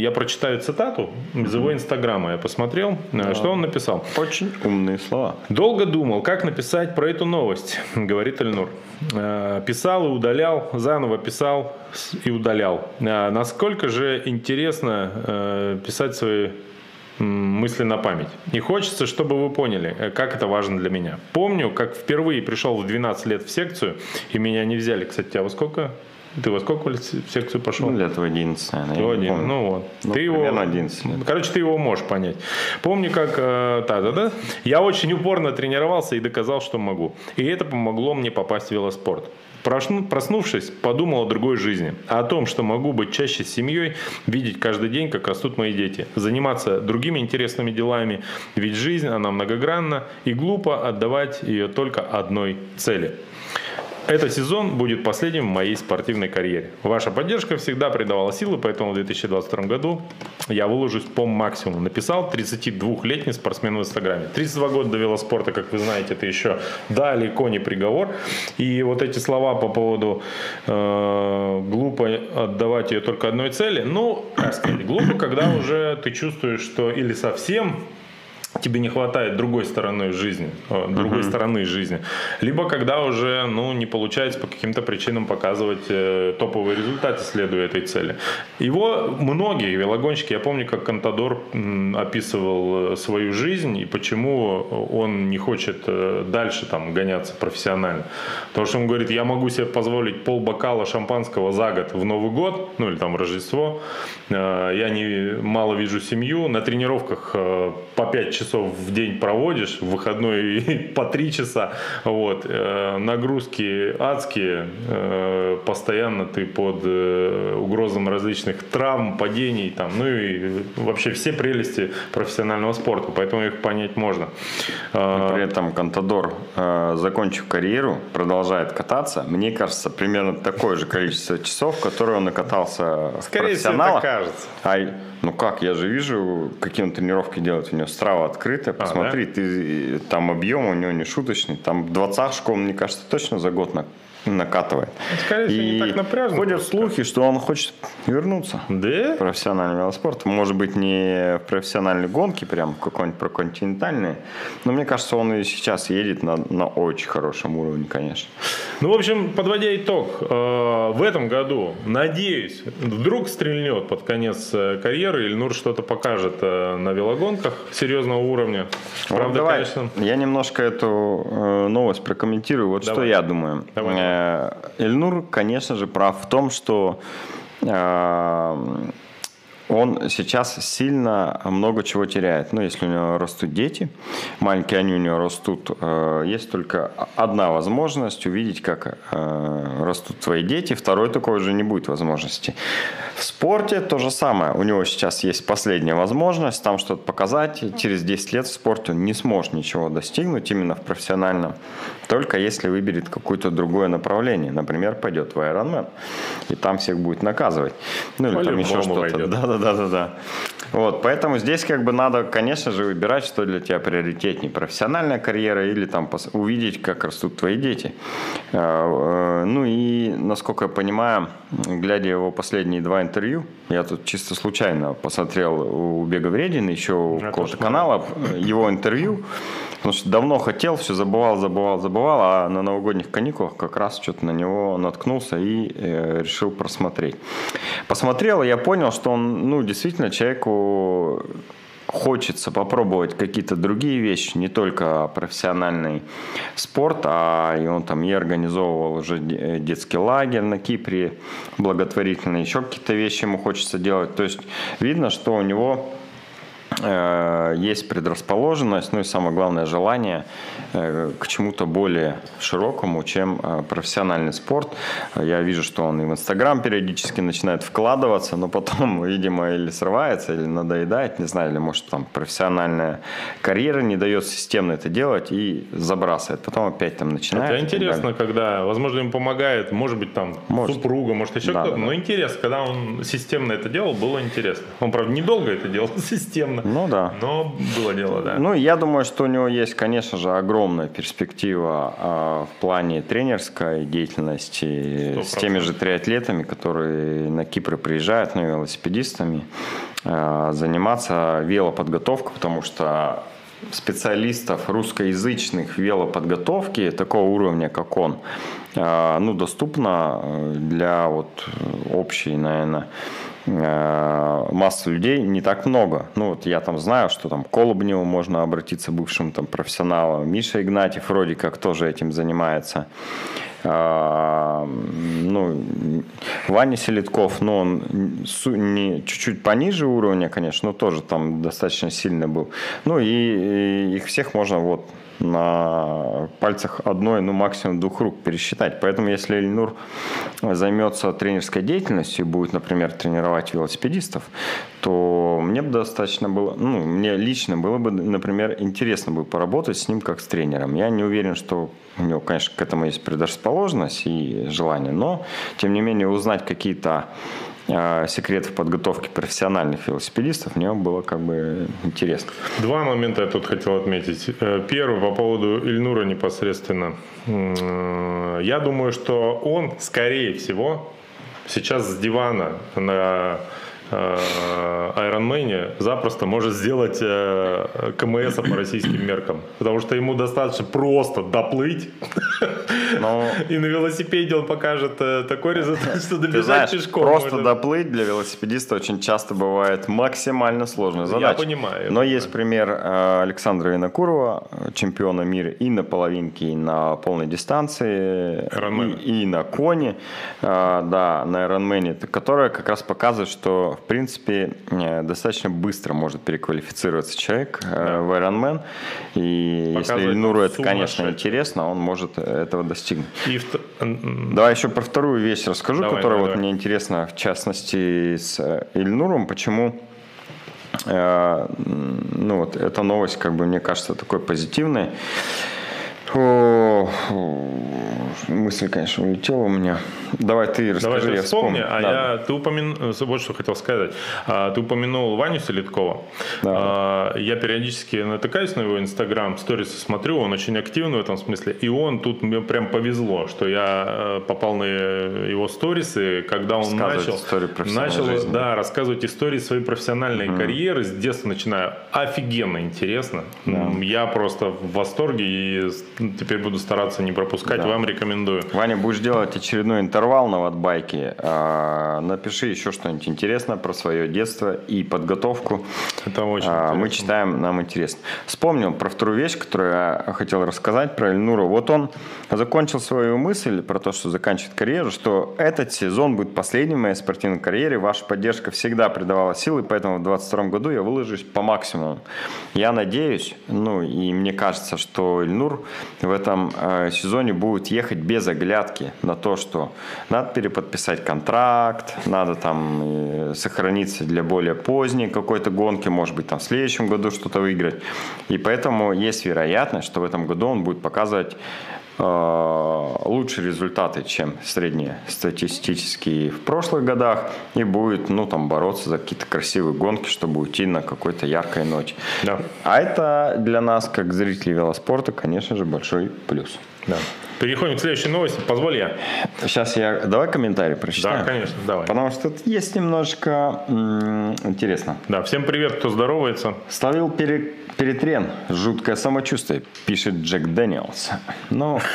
я прочитаю цитату из его инстаграма. Я посмотрел, э, что он написал. Очень умные слова. Долго думал, как написать про эту новость, говорит Эльнур. Э, Писал и удалял, заново писал и удалял. Насколько же интересно писать свои мысли на память. И хочется, чтобы вы поняли, э, как это важно для меня. Помню, как впервые пришел в 12 лет в секцию, и меня не взяли. Кстати, тебя во сколько? Ты во сколько в секцию пошел? Ну, лет в 11, наверное. один. помню. Ну вот. Ну, ты его, примерно 11 лет. Короче, ты его можешь понять. Помню, как э, та, да, да, я очень упорно тренировался и доказал, что могу. И это помогло мне попасть в велоспорт. Проснувшись, подумал о другой жизни. О том, что могу быть чаще с семьей, видеть каждый день, как растут мои дети. Заниматься другими интересными делами. Ведь жизнь, она многогранна. И глупо отдавать ее только одной цели. Этот сезон будет последним в моей спортивной карьере. Ваша поддержка всегда придавала силы, поэтому в 2022 году я выложусь по максимуму. Написал 32-летний спортсмен в Инстаграме. 32 года до велоспорта, как вы знаете, это еще далеко не приговор. И вот эти слова по поводу э, глупо отдавать ее только одной цели, ну, как сказать, глупо, когда уже ты чувствуешь, что или совсем тебе не хватает другой стороны жизни, э, другой стороны жизни, либо когда уже ну, не получается по каким-то причинам показывать э, топовые результаты, следуя этой цели. Его многие велогонщики, я помню, как Контадор м, описывал э, свою жизнь и почему он не хочет э, дальше там гоняться профессионально. Потому что он говорит, я могу себе позволить пол бокала шампанского за год в Новый год, ну или там в Рождество, Э, я не мало вижу семью, на тренировках э, по 5 часов в день проводишь, в выходной по 3 часа, вот, Э, нагрузки адские, э, постоянно ты под э, угрозом различных травм, падений, там, ну и вообще все прелести профессионального спорта, поэтому их понять можно. При этом Контадор, э, закончив карьеру, продолжает кататься. Мне кажется, примерно такое же количество часов, которые он накатался в Скорее всего, профессионалах. так кажется. А, ну как, я же вижу, какие он тренировки делает. У него страва открытая. Посмотри, ты, там объем у него не шуточный. Там двадцатшку, он, мне кажется, точно за год на- накатывает. скорее всего, не так напряжно ходят просто. слухи, что он хочет вернуться Да? профессиональный велоспорт. Может быть, не в профессиональной гонке, прям какой-нибудь проконтинентальный. Но мне кажется, он и сейчас едет на, на очень хорошем уровне, конечно. Ну, в общем, подводя итог, э, в этом году, надеюсь, вдруг стрельнет под конец э, карьеры, Ильнур что-то покажет э, на велогонках серьезного уровня. Вот Правда, давай, конечно, Я немножко эту новость прокомментирую. Вот что Давай. я думаю. Давай. Эльнур, конечно же, прав в том, что он сейчас сильно много чего теряет. Ну, если у него растут дети, маленькие они у него растут, э, есть только одна возможность увидеть, как э, растут твои дети. Второй такой уже не будет возможности. В спорте то же самое. У него сейчас есть последняя возможность там что-то показать. Через 10 лет в спорте он не сможет ничего достигнуть именно в профессиональном. Только если выберет какое-то другое направление. Например, пойдет в Ironman. И там всех будет наказывать. Ну или там еще что-то. войдет. Да, да, да, да, да. Вот, поэтому здесь как бы надо, конечно же, выбирать, что для тебя приоритетнее. Профессиональная карьера или там увидеть, как растут твои дети. Э, э, Ну и, насколько я понимаю, глядя его последние два интервью, я тут чисто случайно посмотрел у Бега Вредина, еще у какого-то канала, его интервью, потому что давно хотел, все забывал, забывал, забывал, а на новогодних каникулах как раз что-то на него наткнулся и э, решил просмотреть. Посмотрел, и я понял, что он, ну, действительно, человеку хочется попробовать какие-то другие вещи, не только профессиональный спорт, а и он там и организовывал уже де- детский лагерь на Кипре, благотворительный, еще какие-то вещи ему хочется делать. То есть видно, что у него э, есть предрасположенность, ну и самое главное желание. э, к чему-то более широкому, чем э, профессиональный спорт. Я вижу, что он и в Инстаграм периодически начинает вкладываться, но потом, видимо, или срывается, или надоедает, не знаю, или может там профессиональная карьера не дает системно это делать и забрасывает. Потом опять там начинает. Это интересно, когда, возможно, ему помогает, может быть, там Может. супруга, может, еще Да, кто-то. да, да. Но интересно, когда он системно это делал, было интересно. Он, правда, недолго это делал системно. Ну да. Но было дело, да. Ну, я думаю, что у него есть, конечно же, огромная перспектива а, в плане тренерской деятельности Сто с теми же триатлетами, которые на Кипр приезжают, ну, велосипедистами, а, заниматься велоподготовкой, потому что специалистов русскоязычных в велоподготовке такого уровня, как он, а, ну, доступно для вот общей, наверное, э, массы людей не так много. Ну, вот я там знаю, что там к Колобневу можно обратиться бывшим там профессионалам. Миша Игнатьев вроде как тоже этим занимается. А, ну, Ваня Селитков, ну, он не, чуть-чуть пониже уровня, конечно, но тоже там достаточно сильно был. Ну, и, и их всех можно вот на пальцах одной, ну, максимум двух рук пересчитать. Поэтому, если Ильнур займется тренерской деятельностью и будет, например, тренировать велосипедистов, то мне бы достаточно было, ну, мне лично было бы, например, интересно бы поработать с ним как с тренером. Я не уверен, что у него, конечно, к этому есть предрасположенность и желание, но, тем не менее, узнать какие-то э, секреты подготовки профессиональных велосипедистов мне было как бы интересно. Два момента я тут хотел отметить. Э, Первый по поводу Ильнура непосредственно. Э, Я думаю, что он, скорее всего, сейчас с дивана на э, Ironman запросто может сделать э, КМС по российским меркам. Потому что ему достаточно просто доплыть. Но И на велосипеде он покажет э, такой результат, что добежать знаешь, пешком. просто доплыть для велосипедиста очень часто бывает максимально сложной задачей. понимаю, я Но понимаю. есть пример Александра Винокурова, чемпиона мира и на половинке, и на полной дистанции, и, и на коне, да, на Ironman, которая как раз показывает, что, в принципе, э, достаточно быстро может переквалифицироваться человек э, в Ironman. И если Показывает Ильнуру это, конечно, интересно, он может этого достигнуть. И м, Давай еще про вторую вещь расскажу, Давай, которая давай, вот давай. мне интересна, в частности, с э, Ильнуром. Почему э, ну вот эта новость, как бы, мне кажется, такой позитивной. О, мысль, конечно, улетела у меня. Давай ты расскажи, Давай я я вспомни, вспомню. а Да. я, ты упомянул, вот что хотел сказать. А, ты упомянул Ваню Селиткова. Да. А, я периодически натыкаюсь на его инстаграм, сторисы смотрю, он очень активный в этом смысле. И он, тут мне прям повезло, что я э, попал на его сторисы, когда он начал, начал жизни. да, рассказывать истории своей профессиональной карьеры. С детства начинаю. Офигенно интересно. М, Я просто в восторге и теперь буду стараться не пропускать. Да. Вам рекомендую. Ваня, будешь делать очередной интервал на ватбайке, а, напиши еще что-нибудь интересное про свое детство и подготовку. Это очень А, Мы интересно. читаем, нам интересно. Вспомнил про вторую вещь, которую я хотел рассказать про Эльнура. Вот он закончил свою мысль про то, что заканчивает карьеру, что этот сезон будет последним в моей спортивной карьере. Ваша поддержка всегда придавала силы, поэтому в 2022 году я выложусь по максимуму. Я надеюсь, ну и мне кажется, что Эльнур в этом э, сезоне будет ехать без оглядки на то, что надо переподписать контракт, надо там э, сохраниться для более поздней какой-то гонки, может быть, там в следующем году что-то выиграть. И поэтому есть вероятность, что в этом году он будет показывать э, лучшие результаты, чем среднестатистические в прошлых годах, и будет, ну, там, бороться за какие-то красивые гонки, чтобы уйти на какой-то яркой ноте. Да. А это для нас, как зрителей велоспорта, конечно же, большой плюс. Да. Переходим к следующей новости. Позволь я. Сейчас я... Давай комментарий прочитаю. Да, конечно, давай. Потому что тут есть немножко м, интересно. Да, всем привет, кто здоровается. Словил пере- перетрен. Жуткое самочувствие, пишет Джек Дэниелс. Ну,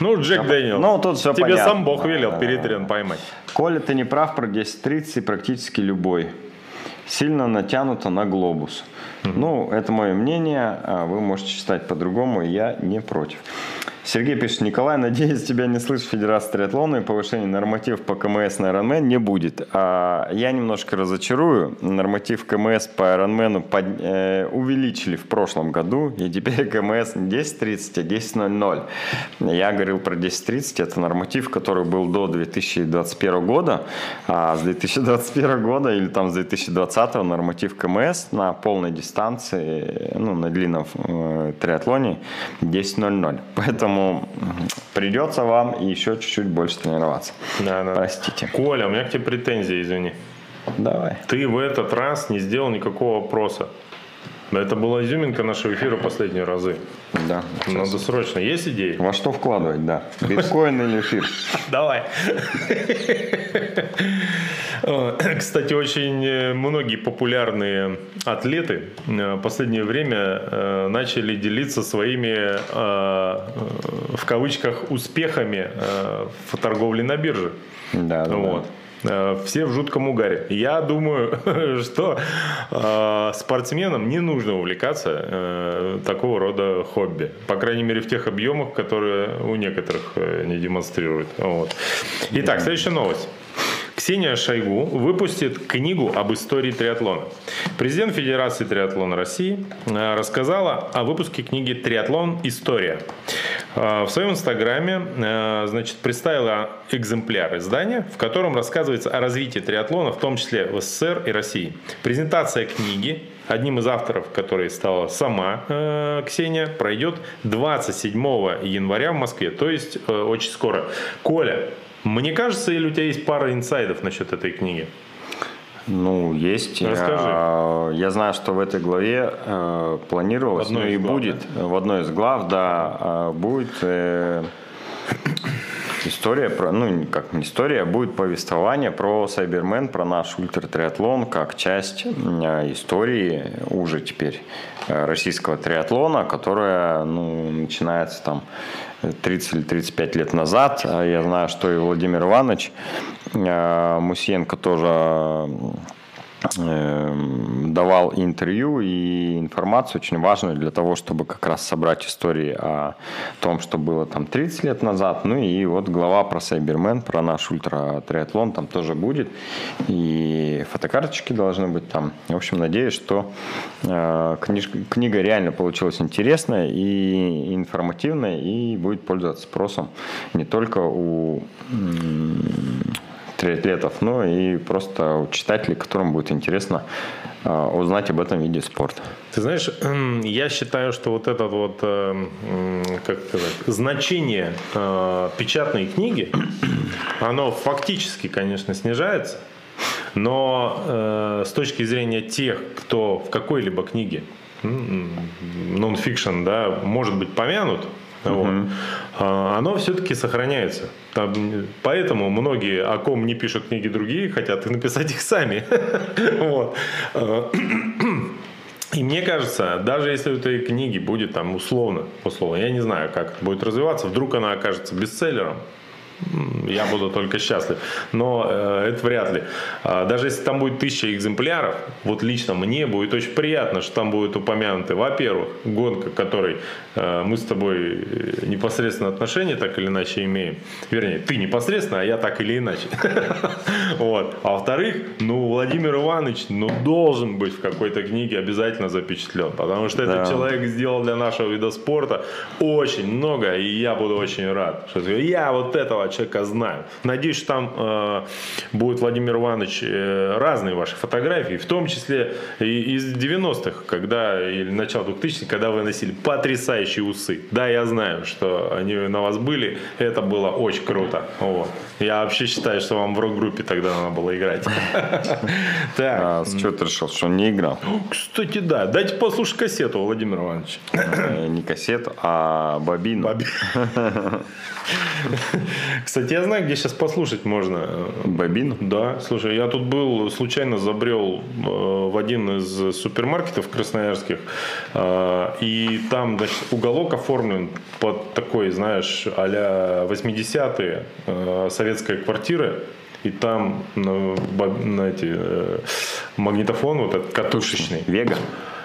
Ну, Джек Дэниел. ну, тут всё Тебе понятно. сам Бог велел перетрен поймать. Коля, ты не прав про 10.30 практически любой. Сильно натянуто на глобус. Ну, это мое мнение. а Вы можете считать по-другому, я не против. Сергей пишет, Николай, надеюсь, тебя не слышит Федерация триатлона и повышение норматив по КМС на Ironman не будет. А я немножко разочарую. Норматив КМС по Ironman под, э, увеличили в прошлом году, и теперь КМС не 10.30, а 10.00. Я говорил про 10.30, это норматив, который был до 2021 года, а с 2021 года или там с 2020 норматив КМС на полной дистанции, ну, на длинном э, триатлоне 10.00. Поэтому Поэтому придется вам еще чуть-чуть больше тренироваться. Да, да. Простите. Коля, у меня к тебе претензии, извини. Давай. Ты в этот раз не сделал никакого вопроса. Это была изюминка нашего эфира последние разы. Да. Надо срочно. Есть идеи? Во что вкладывать, да. Биткоин или эфир? Давай. Кстати, очень э, многие популярные атлеты э, в последнее время э, начали делиться своими, в кавычках, успехами в торговле на бирже. Да, да. Вот. Все в жутком угаре. Я думаю, что э, спортсменам не нужно увлекаться э, такого рода хобби. По крайней мере, в тех объемах, которые у некоторых э, не демонстрируют. Вот. Итак, следующая новость. Ксения Шойгу выпустит книгу об истории триатлона. Президент Федерации триатлона России э, рассказала о выпуске книги «Триатлон. История». Э, в своем инстаграме э, значит, представила экземпляр издания, в котором рассказывается о развитии триатлона, в том числе в СССР и России. Презентация книги одним из авторов, которой стала сама э, Ксения, пройдет 27 января в Москве, то есть э, очень скоро. Коля, мне кажется, или у тебя есть пара инсайдов насчет этой книги? Ну, есть. Расскажи. Я, я знаю, что в этой главе э, планировалось, ну и глав, будет, да? в одной из глав, да, э, будет э, история про, ну, как не история, а будет повествование про Сайбермен, про наш ультратриатлон, как часть э, истории уже теперь э, российского триатлона, которая, ну, начинается там 30 или 35 лет назад. А Я знаю, что и Владимир Иванович э, Мусиенко тоже давал интервью и информацию очень важную для того, чтобы как раз собрать истории о том, что было там 30 лет назад. Ну и вот глава про Сайбермен, про наш ультра-триатлон там тоже будет. И фотокарточки должны быть там. В общем, надеюсь, что э, книж, книга реально получилась интересная и информативная и будет пользоваться спросом не только у триатлетов, но и просто у читателей, которым будет интересно э, узнать об этом виде спорта. Ты знаешь, я считаю, что вот это вот, э, как сказать, значение э, печатной книги, оно фактически, конечно, снижается, но с точки зрения тех, кто в какой-либо книге нон-фикшн, да, может быть помянут, вот. А, оно все-таки сохраняется. Там, поэтому многие, о ком не пишут книги другие, хотят написать их сами. А, и мне кажется, даже если у этой книги будет там условно, условно, я не знаю, как это будет развиваться, вдруг она окажется бестселлером, я буду только счастлив. Но э, это вряд ли. А, даже если там будет тысяча экземпляров, вот лично мне будет очень приятно, что там будет упомянуты, во-первых, гонка, которой э, мы с тобой э, непосредственно отношения так или иначе имеем. Вернее, ты непосредственно, а я так или иначе. вот. А во-вторых, ну, Владимир Иванович, ну, должен быть в какой-то книге обязательно запечатлен, потому что этот человек сделал для нашего вида спорта очень много, и я буду очень рад, я вот этого человека знаю. Надеюсь, что там э, будет Владимир Иванович э, разные ваши фотографии, в том числе и из 90-х, когда, или начала 2000-х, когда вы носили потрясающие усы. Да, я знаю, что они на вас были, это было очень круто. Вот. Я вообще считаю, что вам в рок-группе тогда надо было играть. Так. А с чего ты решил, что он не играл? Кстати, да. Дайте послушать кассету, Владимир Иванович. Э, не кассету, а бобину. Кстати, я знаю, где сейчас послушать можно. Бобину? Да, слушай, я тут был, случайно забрел э, в один из супермаркетов красноярских, э, и там, значит, уголок оформлен под такой, знаешь, а-ля 80-е э, советская квартира, и там на, на эти, магнитофон вот этот катушечный. Вега?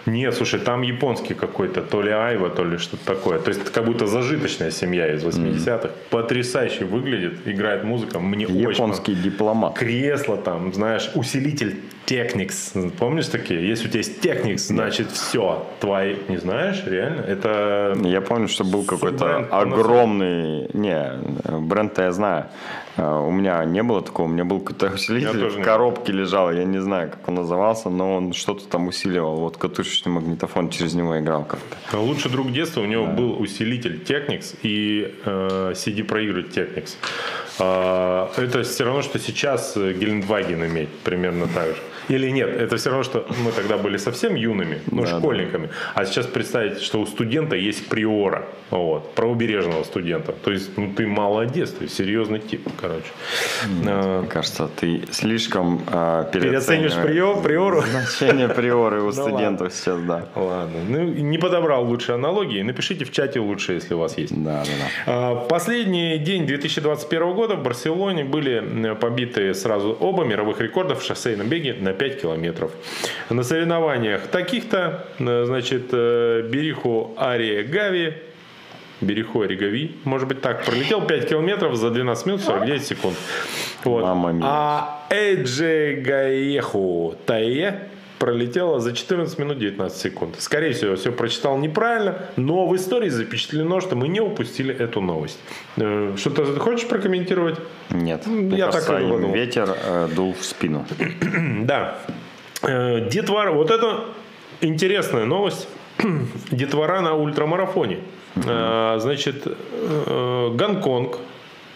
Нет, слушай, там японский какой-то, то ли Айва, то ли что-то такое. То есть как будто зажиточная семья из 80-х. Потрясающе выглядит, играет музыка. Мне очень Японский дипломат. кресло там, знаешь, усилитель Technics. Помнишь такие? Если у тебя есть Technics, значит все. Твои, не знаешь, реально? Это Я помню, что был какой-то огромный... Не, бренд-то я знаю. А, У меня не было такого. У меня был какой-то усилитель в коробке лежал. Я не знаю, как он назывался, но он что-то там усиливал. Вот катушечный магнитофон через него играл как-то. Лучший друг детства у него был усилитель Technics и э, CD-проигрыватель Technics. А, это все равно, что сейчас э, Гелендваген иметь, примерно так же. Или нет, это все равно, что мы тогда были совсем юными, ну, Да, школьниками. А сейчас представить, что у студента есть приора, вот, правобережного студента. То есть, ну, ты молодец, ты серьезный тип, короче. А, Мне кажется, ты слишком а, Переоценишь переоцениваешь приор, приору? Значение приоры у Да студентов сейчас, да. Ладно, ну, не подобрал лучшие аналогии. Напишите в чате лучше, если у вас есть. Да, да, да. А, Последний день 2021 года в Барселоне были побиты сразу оба мировых рекорда в шоссейном беге на 5 километров. На соревнованиях таких-то, э, значит, э, Бериху Ария Гави, Бериху Аригави, может быть так, пролетел 5 километров за 12 минут 49 секунд. Вот. Мамма мия. А Эджи Гаеху Тае пролетела за 14 минут 19 секунд. Скорее всего, все прочитал неправильно, но в истории запечатлено, что мы не упустили эту новость. Э, Что-то хочешь прокомментировать? Нет, Я так и думал. ветер э, дул в спину. Да. Э, Детвора, вот это интересная новость. Детвора на ультрамарафоне. Э, Значит, э, Гонконг,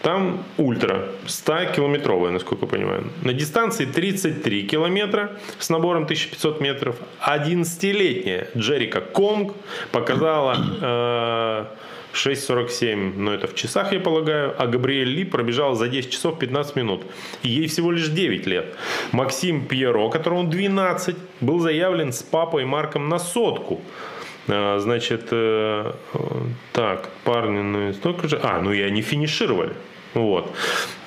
там ультра, 100-километровая, насколько я понимаю. На дистанции 33 километра с набором 1500 метров. 11-летняя Джерика Конг показала э, 6.47, но это в часах, я полагаю. А Габриэль Ли пробежал за 10 часов 15 минут. И ей всего лишь 9 лет. Максим Пьеро, которому 12, был заявлен с папой Марком на сотку. А, Значит, э, э, так, парни, ну и столько же. А, ну и они финишировали. Вот.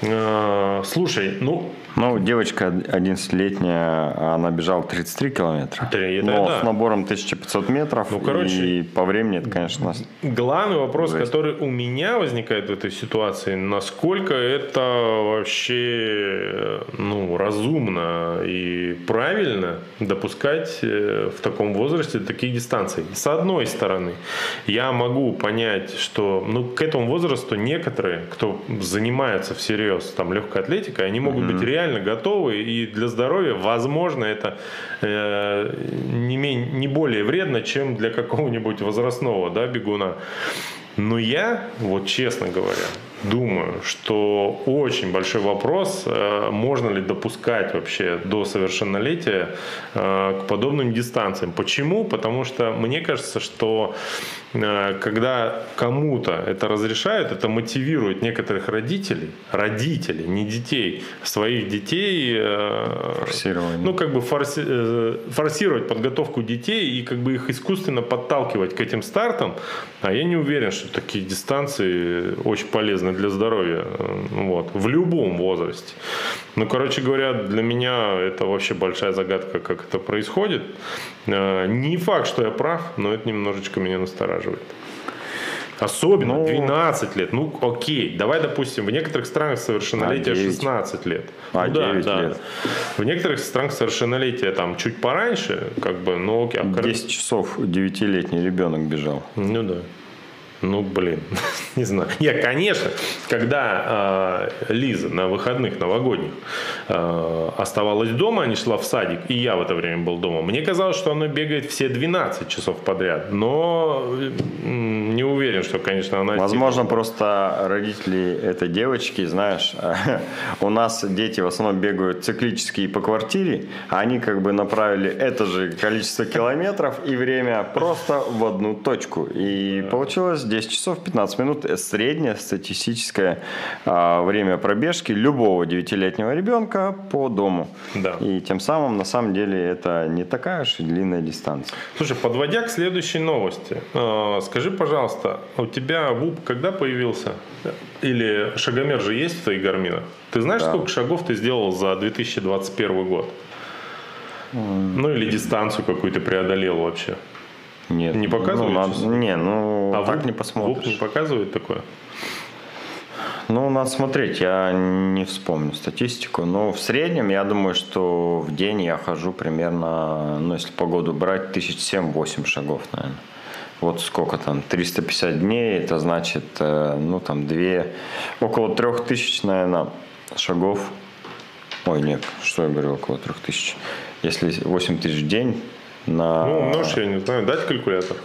А, Слушай, ну, Ну, девочка 11-летняя, она бежала 33 километра. Да, это но да. с набором 1500 метров. Ну, короче, и по времени это, конечно, Главный вопрос, Жесть. который у меня возникает в этой ситуации, насколько это вообще ну, разумно и правильно допускать э, в таком возрасте такие дистанции. С одной стороны, я могу понять, что ну, к этому возрасту некоторые, кто занимается всерьез там, легкой атлетикой, они могут быть реально готовы, и для здоровья, возможно, это э, не, мен- не более вредно, чем для какого-нибудь возрастного да, бегуна. Но я, вот честно говоря, думаю, что очень большой вопрос, э, можно ли допускать вообще до совершеннолетия э, к подобным дистанциям. Почему? Потому что мне кажется, что э, когда кому-то это разрешают, это мотивирует некоторых родителей, родителей, не детей, своих детей ну, как бы форси- форсировать подготовку детей и как бы их искусственно подталкивать к этим стартам. А я не уверен, что такие дистанции очень полезны для здоровья. э, Вот, в любом возрасте. Ну, короче говоря, для меня это вообще большая загадка, как это происходит. Э, Не факт, что я прав, но это немножечко меня настораживает. Особенно Ну, 12 лет. Ну, окей. Давай, допустим, в некоторых странах совершеннолетие А, девять. 16 лет. А, Ну да, девять да. лет. В некоторых странах совершеннолетие там чуть пораньше, как бы, ну окей. а кор- 10 часов 9-летний ребенок бежал. Ну да. Ну, блин, не знаю. Нет, конечно, когда э, Лиза на выходных новогодних э, оставалась дома, не шла в садик, и я в это время был дома, мне казалось, что она бегает все 12 часов подряд. Но не уверен, что, конечно, она... Возможно, просто родители этой девочки, знаешь, у нас дети в основном бегают циклически по квартире, а они как бы направили это же количество километров и время просто в одну точку. И получилось 10 часов 15 минут э, среднее статистическое а, время пробежки любого 9-летнего ребенка по дому. Да. И тем самым, на самом деле, это не такая уж и длинная дистанция. Слушай, подводя к следующей новости, э, скажи, пожалуйста, у тебя ВУП когда появился? Или шагомер же есть в твоих гарминах? Ты знаешь, Да. сколько шагов ты сделал за 2021 год? Ну или дистанцию какую-то преодолел вообще. Нет. Не показывает Ну, надо- часы? не, ну А так ВУП- не посмотришь. не показывает такое? Ну, надо смотреть, я не вспомню статистику. Но в среднем, я думаю, что в день я хожу примерно, ну, если погоду брать, тысяч семь-восемь шагов, наверное. Вот сколько там, 350 дней, это значит, э, ну, там, две, около трех тысяч, наверное, шагов. Ой, нет, что я говорю, около трех тысяч. Если 8 тысяч в день на... Ну, умножь, я не знаю, дать калькулятор.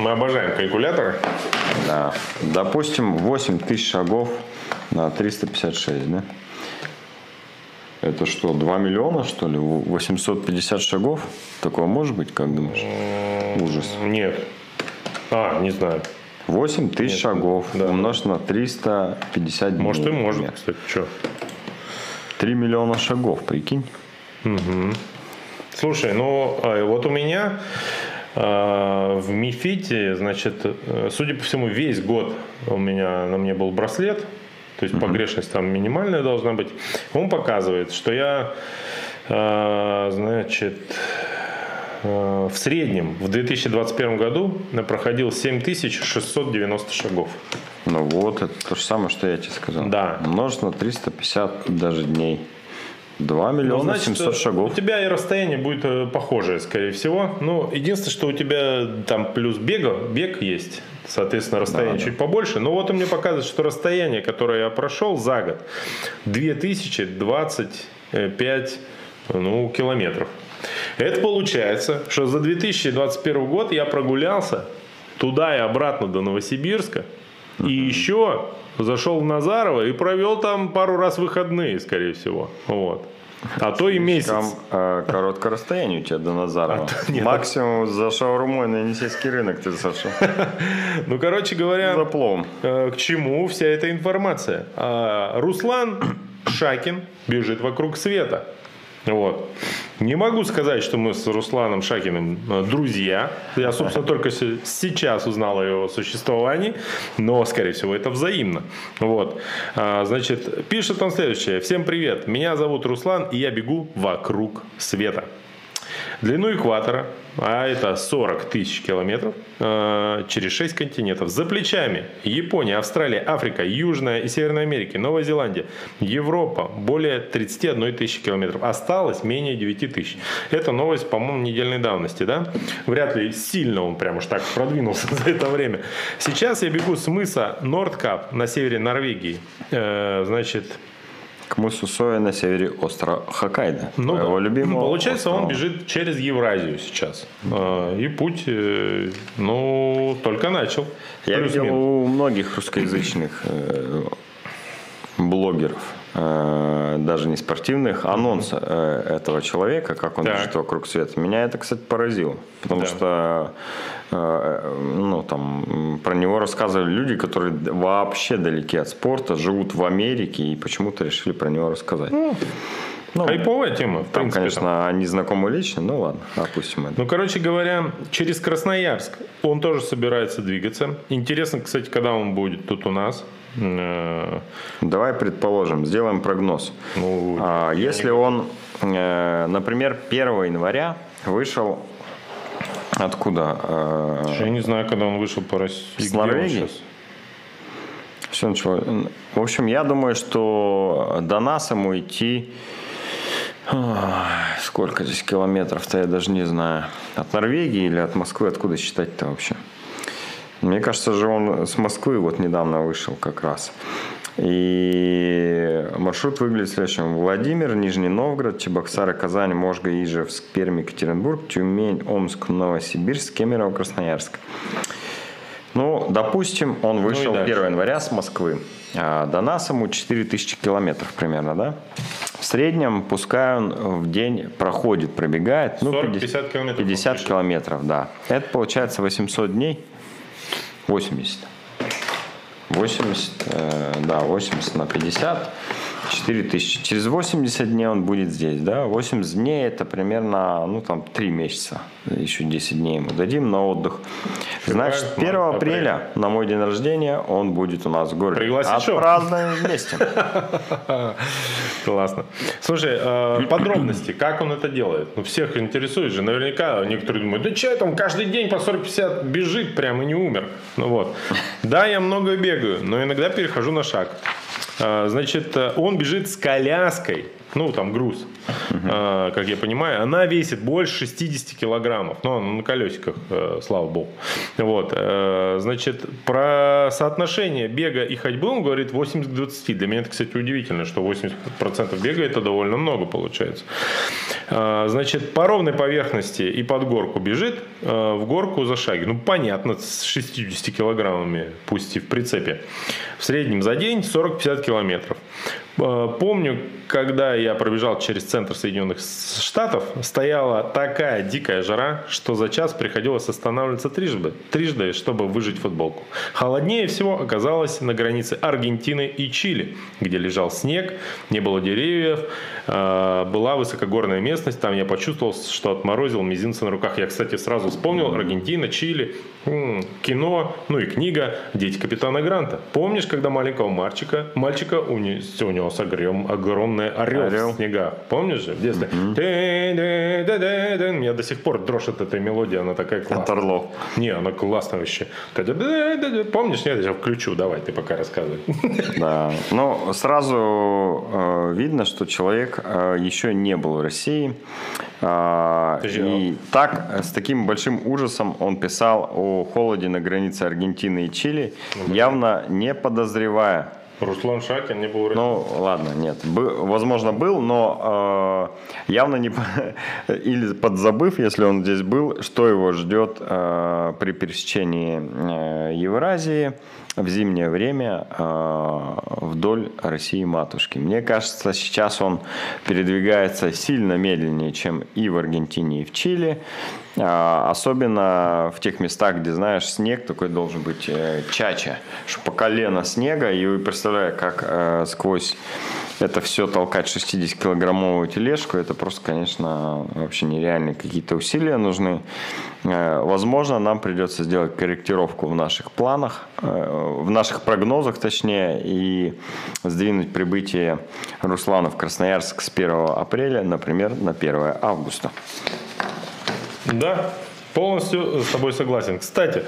Мы обожаем калькуляторы. Да. Допустим, 8 тысяч шагов на 356, да? Это что, 2 миллиона, что ли? 850 шагов? Такое может быть, как думаешь? Ужас. Нет. А, не знаю. 8 тысяч Нет. шагов Да. умножить на 350 дней. Может и может, например. кстати, что? 3 миллиона шагов, прикинь. Слушай, ну а, вот у меня в Мифите, значит, э, судя по всему, весь год у меня на мне был браслет, то есть погрешность там минимальная должна быть. Он показывает, что я, а, значит, а, в среднем в 2021 году проходил 7690 шагов. Ну вот, это то же самое, что я тебе сказал. Да. Умножить на 350 даже дней. 2 Ну, миллиона значит, 700 шагов. У тебя и расстояние будет э, похожее, скорее всего. Ну, единственное, что у тебя там плюс бега, бег есть. Соответственно, расстояние Да, да. чуть побольше. Но вот он мне показывает, что расстояние, которое я прошел за год, 2025 ну, километров. Это получается, что за 2021 год я прогулялся туда и обратно до Новосибирска. И еще зашел в Назарово и провел там пару раз выходные, скорее всего. Вот. А то и месяц. Там э, короткое расстояние у тебя до Назарова. А то. Максимум за шаурмой на Енисейский рынок ты зашел. Ну, короче говоря, За пловом. э, к чему вся эта информация? А, Руслан Шакин бежит вокруг света. Вот. Не могу сказать, что мы с Русланом Шакиным э, друзья. Я, собственно, только се- сейчас узнал о его существовании, но, скорее всего, это взаимно. Вот. А, Значит, пишет он следующее. Всем привет. Меня зовут Руслан, и я бегу вокруг света. Длину экватора, а это 40 тысяч километров, э, через 6 континентов. За плечами Япония, Австралия, Африка, Южная и Северная Америка, Новая Зеландия, Европа, более 31 тысячи километров. Осталось менее 9 тысяч. Это новость, по-моему, недельной давности, да? Вряд ли сильно он прям уж так продвинулся за это время. Сейчас я бегу с мыса Нордкап на севере Норвегии. Э, значит, К мысу Соя на севере острова Хоккайдо. ну, да. любимого Получается, он острова. бежит через Евразию сейчас. А, И путь, э, ну, только начал. Я видел у многих русскоязычных э, блогеров, даже не спортивных, анонс э, этого человека, как он Так. вокруг света. Меня это, кстати, поразило. Потому Да. что э, ну, там, про него рассказывали люди, которые вообще далеки от спорта, живут в Америке и почему-то решили про него рассказать. Ну, Хайповая тема, в там, принципе. конечно, они знакомы лично, ну ладно, опустим это. Ну, короче говоря, через Красноярск он тоже собирается двигаться. Интересно, кстати, когда он будет тут у нас. Э, Давай предположим, сделаем прогноз. Ну, А, если он, э, например, 1 января вышел откуда? Э, Я не знаю, когда он вышел по России. С Норвегии? Всё начало- В общем, я думаю, что до нас ему идти... ой, Сколько здесь километров-то, я даже не знаю. От Норвегии или от Москвы? Откуда считать-то вообще? Мне кажется же, он с Москвы вот недавно вышел как раз. И маршрут выглядит следующим. Владимир, Нижний Новгород, Чебоксары, Казань, Можга, Ижевск, Пермь, Екатеринбург, Тюмень, Омск, Новосибирск, Кемерово, Красноярск. Ну, допустим, он вышел и 1 дальше. января с Москвы. А до нас ему 4000 километров примерно, да? В среднем, пускай он в день проходит, пробегает. Ну, 40-50 километров он 50 пишет. километров, да. Это получается 800 дней. 80. 80, э, да, 80 на 50, 4 тысячи. Через 80 дней он будет здесь, да. 80 дней это примерно, ну, там, 3 месяца. Еще 10 дней ему дадим на отдых. Значит, 1 март, апреля, на мой день рождения, он будет у нас в городе. Пригласить? Отпразднуем вместе. Классно. Слушай, э, подробности, как он это делает? Ну, всех интересует же. Наверняка некоторые думают, да это он каждый день по 40-50 бежит прямо и не умер. Ну вот. Да, я много бегаю, но иногда перехожу на шаг. Э, Значит, э, он бежит с коляской, ну, там груз, э, как я понимаю, она весит больше 60 килограммов, но она на колесиках, э, слава богу. Вот, э, значит, про соотношение бега и ходьбы он говорит 80 к 20. Для меня это, кстати, удивительно, что 80% бега это довольно много получается. Э, Значит, по ровной поверхности и под горку бежит, в горку за шаги. Ну, понятно, с 60 килограммами, пусть и в прицепе. В среднем за день 40-50 километров. Э, Помню, когда я пробежал через центр Соединенных Штатов, стояла такая дикая жара, что за час приходилось останавливаться трижды, трижды, чтобы выжить футболку. Холоднее всего оказалось на границе Аргентины и Чили, где лежал снег, не было деревьев, э, была высокогорная местность, там я почувствовал, что отморозил мизинцы на руках. Я, кстати, сразу вспомнил Аргентина, Чили, кино, ну и книга «Дети капитана Гранта». Помнишь, когда маленького мальчика, мальчика унес, унес огром- огромный орел, Орел. в снегах? Помнишь же в детстве? Ты-ды-ды-ды-ды. Меня до сих пор дрожит от этой мелодии, она такая классная. Орлов. Не, она классная вообще. Помнишь? Нет, я включу. Давай, ты пока рассказывай. Да. Ну, сразу э, видно, что человек э, еще не был в России. А, и так, э, с таким большим ужасом он писал о холоде на границе Аргентины и Чили, явно не подозревая, Руслан Шакин не был России. ну, ладно, нет. Бы- возможно, был, но э, явно не... Или подзабыв, если он здесь был, что его ждет э, при пересечении э, Евразии в зимнее время э, вдоль России-матушки. Мне кажется, сейчас он передвигается сильно медленнее, чем и в Аргентине, и в Чили. А, Особенно в тех местах, где, знаешь, снег такой должен быть э, чача, что по колено снега, и представляю, как э, сквозь это все толкать 60-килограммовую тележку, это просто, конечно, вообще нереальные какие-то усилия нужны. Э, Возможно, нам придется сделать корректировку в наших планах, в наших прогнозах, точнее, и сдвинуть прибытие Руслана в Красноярск с 1 апреля, например, на 1 августа. Да, полностью с тобой согласен. Кстати,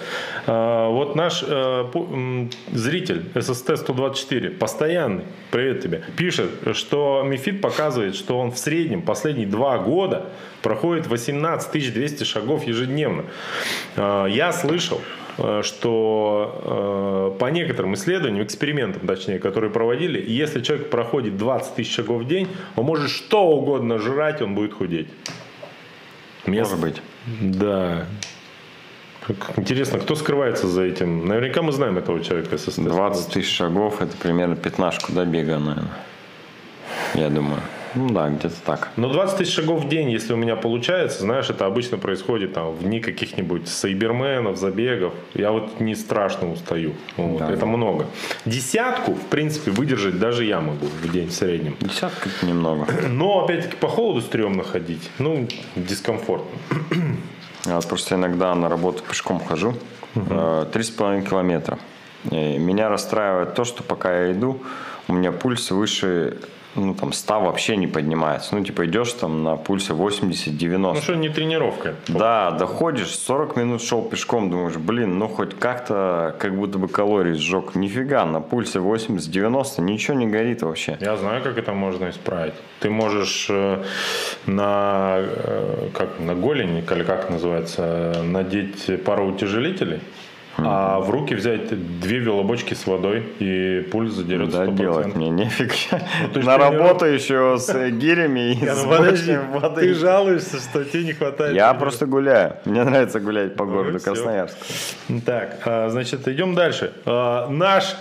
э, вот наш э, зритель SST-124, постоянный, привет тебе, пишет, что Мифит показывает, что он в среднем последние два года проходит 18 200 шагов ежедневно. Э, Я слышал, что э, по некоторым исследованиям, экспериментам, точнее, которые проводили, если человек проходит 20 тысяч шагов в день, он может что угодно жрать, он будет худеть. Мне Может быть. да. Интересно, кто скрывается за этим? Наверняка мы знаем этого человека с СССР. 20 тысяч шагов, это примерно пятнашку до бега, наверное. Я думаю. Ну да, где-то так. Но 20 тысяч шагов в день, если у меня получается, знаешь, это обычно происходит там, в дни каких-нибудь сайберменов, забегов. Я вот не страшно устаю. Вот, Да. это много. Десятку, в принципе, выдержать даже я могу в день в среднем. Десятка немного. Но, опять-таки, по холоду стрёмно ходить. Ну, дискомфортно. Я просто иногда на работу пешком хожу. э, Три с половиной километра. И меня расстраивает то, что пока я иду, у меня пульс выше, ну там 100 вообще не поднимается. Ну типа идешь там на пульсе 80-90. Ну что, не тренировка. Да, доходишь, 40 минут шел пешком, думаешь, блин, ну хоть как-то, как будто бы калорий сжег. Нифига, на пульсе 80-90, ничего не горит вообще. Я знаю, как это можно исправить. Ты можешь э, на, э, как, на голень, или как называется, э, надеть пару утяжелителей, а в руки взять две велобочки с водой, и пульс задерется Да, 100%. делать мне нефиг. Ну, На работу еще с э, гирями и с подожди, воды. ты жалуешься, что тебе не хватает. Я просто гуляю. Мне нравится гулять по Ну городу всё. Красноярск. Так, а, значит, идем дальше. А, Наш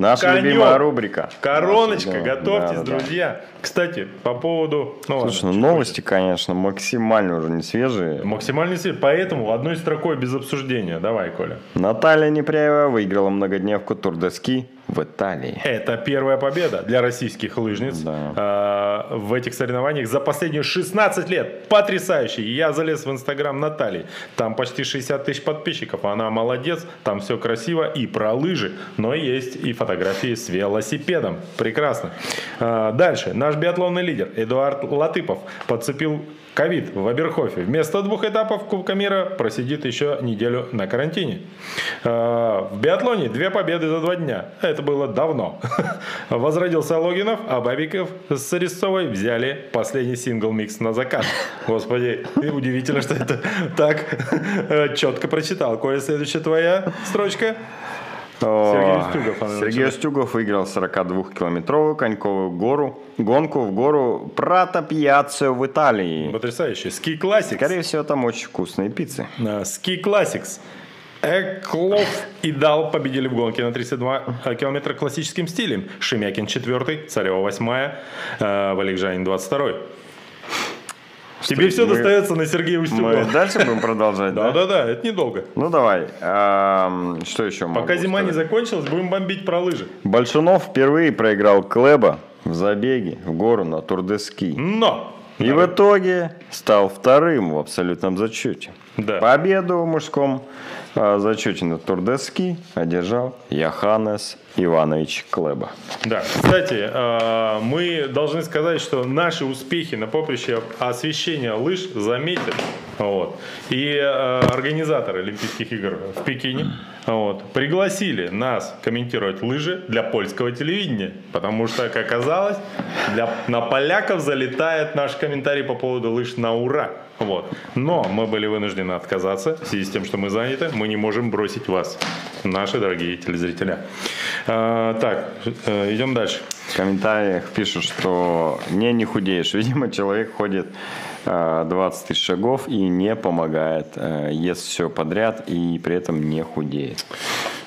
Наша конек. любимая рубрика. Короночка, Наша, да, готовьтесь, да, да. друзья. Кстати, по поводу... Ну, ладно, Слушай, ну чуть новости, конечно, максимально уже не свежие. позже. Максимальный свет. Поэтому одной строкой без обсуждения. Давай, Коля. Наталья Непряева выиграла многодневку Тур де Ски в Италии. Это первая победа для российских лыжниц Да. э, в этих соревнованиях за последние 16 лет. Потрясающе. Я залез в инстаграм Натальи. Там почти 60 тысяч подписчиков. Она молодец. Там все красиво и про лыжи. Но есть и фотографии с велосипедом. Прекрасно. Э, дальше. Наш биатлонный лидер Эдуард Латыпов подцепил ковид в Оберхофе. Вместо двух этапов Кубка мира просидит еще неделю на карантине. Э, В биатлоне две победы за два дня. Это было давно. Возродился Логинов, а Бабиков с Арестовой взяли последний сингл-микс на заказ. Господи, удивительно, что это так э, четко прочитал. Коля, следующая твоя строчка. Сергей Устюгов, она Сергей началась. Устюгов выиграл 42-километровую коньковую гору, гонку в гору Прата Пьяццо в Италии. Потрясающе. Ски Classics. Скорее всего, там очень вкусные пиццы. Classics. Эклов и Дал победили в гонке на 32 километра классическим стилем. Шемякин 4, Царева 8, э, Валикжанин 22. Тебе все мы- достается на Сергея Мы Устюгова. дальше будем продолжать, да? Да-да-да, это недолго. Ну давай. Что еще Пока зима не закончилась, будем бомбить про лыжи. Большунов впервые проиграл Клеба в забеге в гору на Тур де Ски. Но! И в итоге стал вторым в абсолютном зачете. Да. Победу в мужском а, зачете на Тур де Ски одержал Яханес Иванович Клеба. Да, кстати, э, мы должны сказать, что наши успехи на поприще освещения лыж заметят. Вот. И э, организаторы Олимпийских игр в Пекине вот, пригласили нас комментировать лыжи для польского телевидения. Потому что, как оказалось, для, на поляков залетает наш комментарий по поводу лыж на ура. Вот. Но мы были вынуждены отказаться в связи с тем, что мы заняты. Мы не можем бросить вас, наши дорогие телезрители. А, так, э, идем дальше. В комментариях пишут, что не, не худеешь. Видимо, человек ходит а, 20 тысяч шагов и не помогает, а, ест все подряд и при этом не худеет.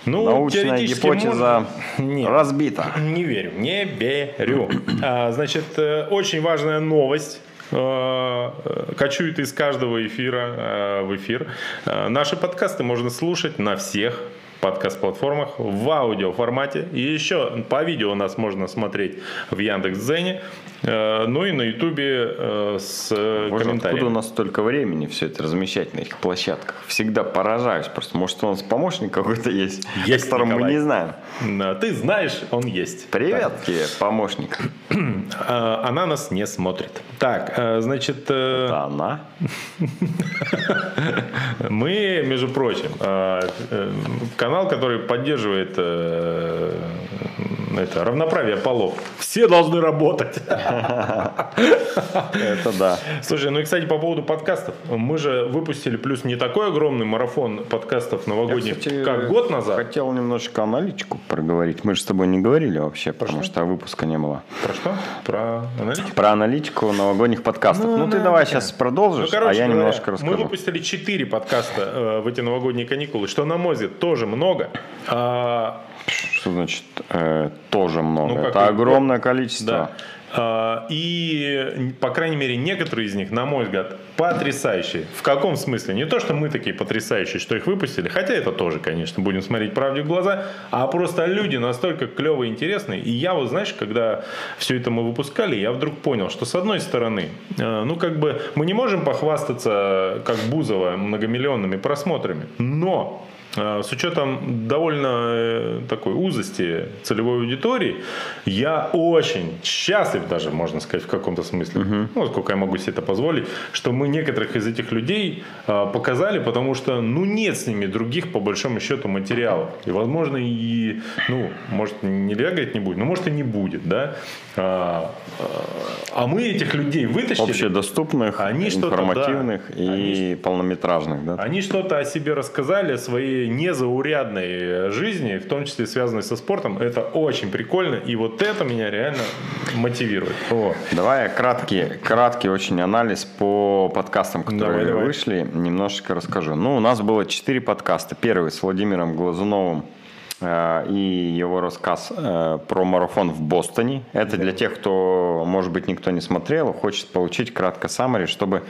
Ну, Научная гипотеза можно- Нет. разбита. Не верю, не верю. А, значит, э, очень важная новость. э, э, Кочует из каждого эфира э, в эфир. Э, Наши подкасты можно слушать на всех подкаст-платформах в аудио формате. И еще по видео нас можно смотреть в Яндекс.Зене, э, ну и на Ютубе э, с э, Боже, откуда у нас столько времени все это размещать на этих площадках? Всегда поражаюсь. Просто, может, у нас помощник какой-то есть, Есть, о котором мы не знаем. Да, Ты знаешь, он есть. Привет тебе, помощник. А, Она нас не смотрит. Так, э, значит, э, Это она? мы, между прочим, э, э, канал, который поддерживает э, это, равноправие полов. Все должны работать. Это да. Слушай, ну и, кстати, по поводу подкастов. Мы же выпустили плюс не такой огромный марафон подкастов новогодних, как год назад. Хотел немножко аналитику проговорить. Мы же с тобой не говорили вообще, потому что выпуска не было. Про что? Про аналитику? Про аналитику новогодних подкастов. Ну, ты да, давай да. сейчас продолжишь, Ну, а я немножко Мы расскажу. выпустили 4 подкаста э, в эти новогодние каникулы, что, на мой взгляд, тоже много. А, Что значит э, тоже много? Ну, Это и- огромное количество. Да. А, И, по крайней мере, некоторые из них, на мой взгляд, потрясающие. В каком смысле? Не то, что мы такие потрясающие, что их выпустили, хотя это тоже, конечно, будем смотреть правде в глаза, а просто люди настолько клевые интересные. И я вот, знаешь, когда все это мы выпускали, я вдруг понял, что с одной стороны, э, ну как бы мы не можем похвастаться, как Бузова, многомиллионными просмотрами, но с учетом довольно э, такой узости целевой аудитории, я очень счастлив даже, можно сказать, в каком-то смысле, ну, сколько я могу себе это позволить, что мы некоторых из этих людей э, показали, потому что, ну, нет с ними других, по большому счету, материалов. И, возможно, и, ну, может, нельзя говорить не будет, но, может, и не будет, да. А, а, а мы этих людей вытащили. Общедоступных, Они информативных да. и полнометражных. Да? Они что-то о себе рассказали, о своей незаурядной жизни, в том числе связанной со спортом. Это очень прикольно, и вот это меня реально мотивирует. Вот. Давай я краткий, краткий очень анализ по подкастам, которые Давай, давай. вышли, немножечко расскажу. Ну, у нас было четыре подкаста. Первый с Владимиром Глазуновым и его рассказ э, про марафон в Бостоне. Это для тех, кто, может быть, никто не смотрел, хочет получить кратко саммари, чтобы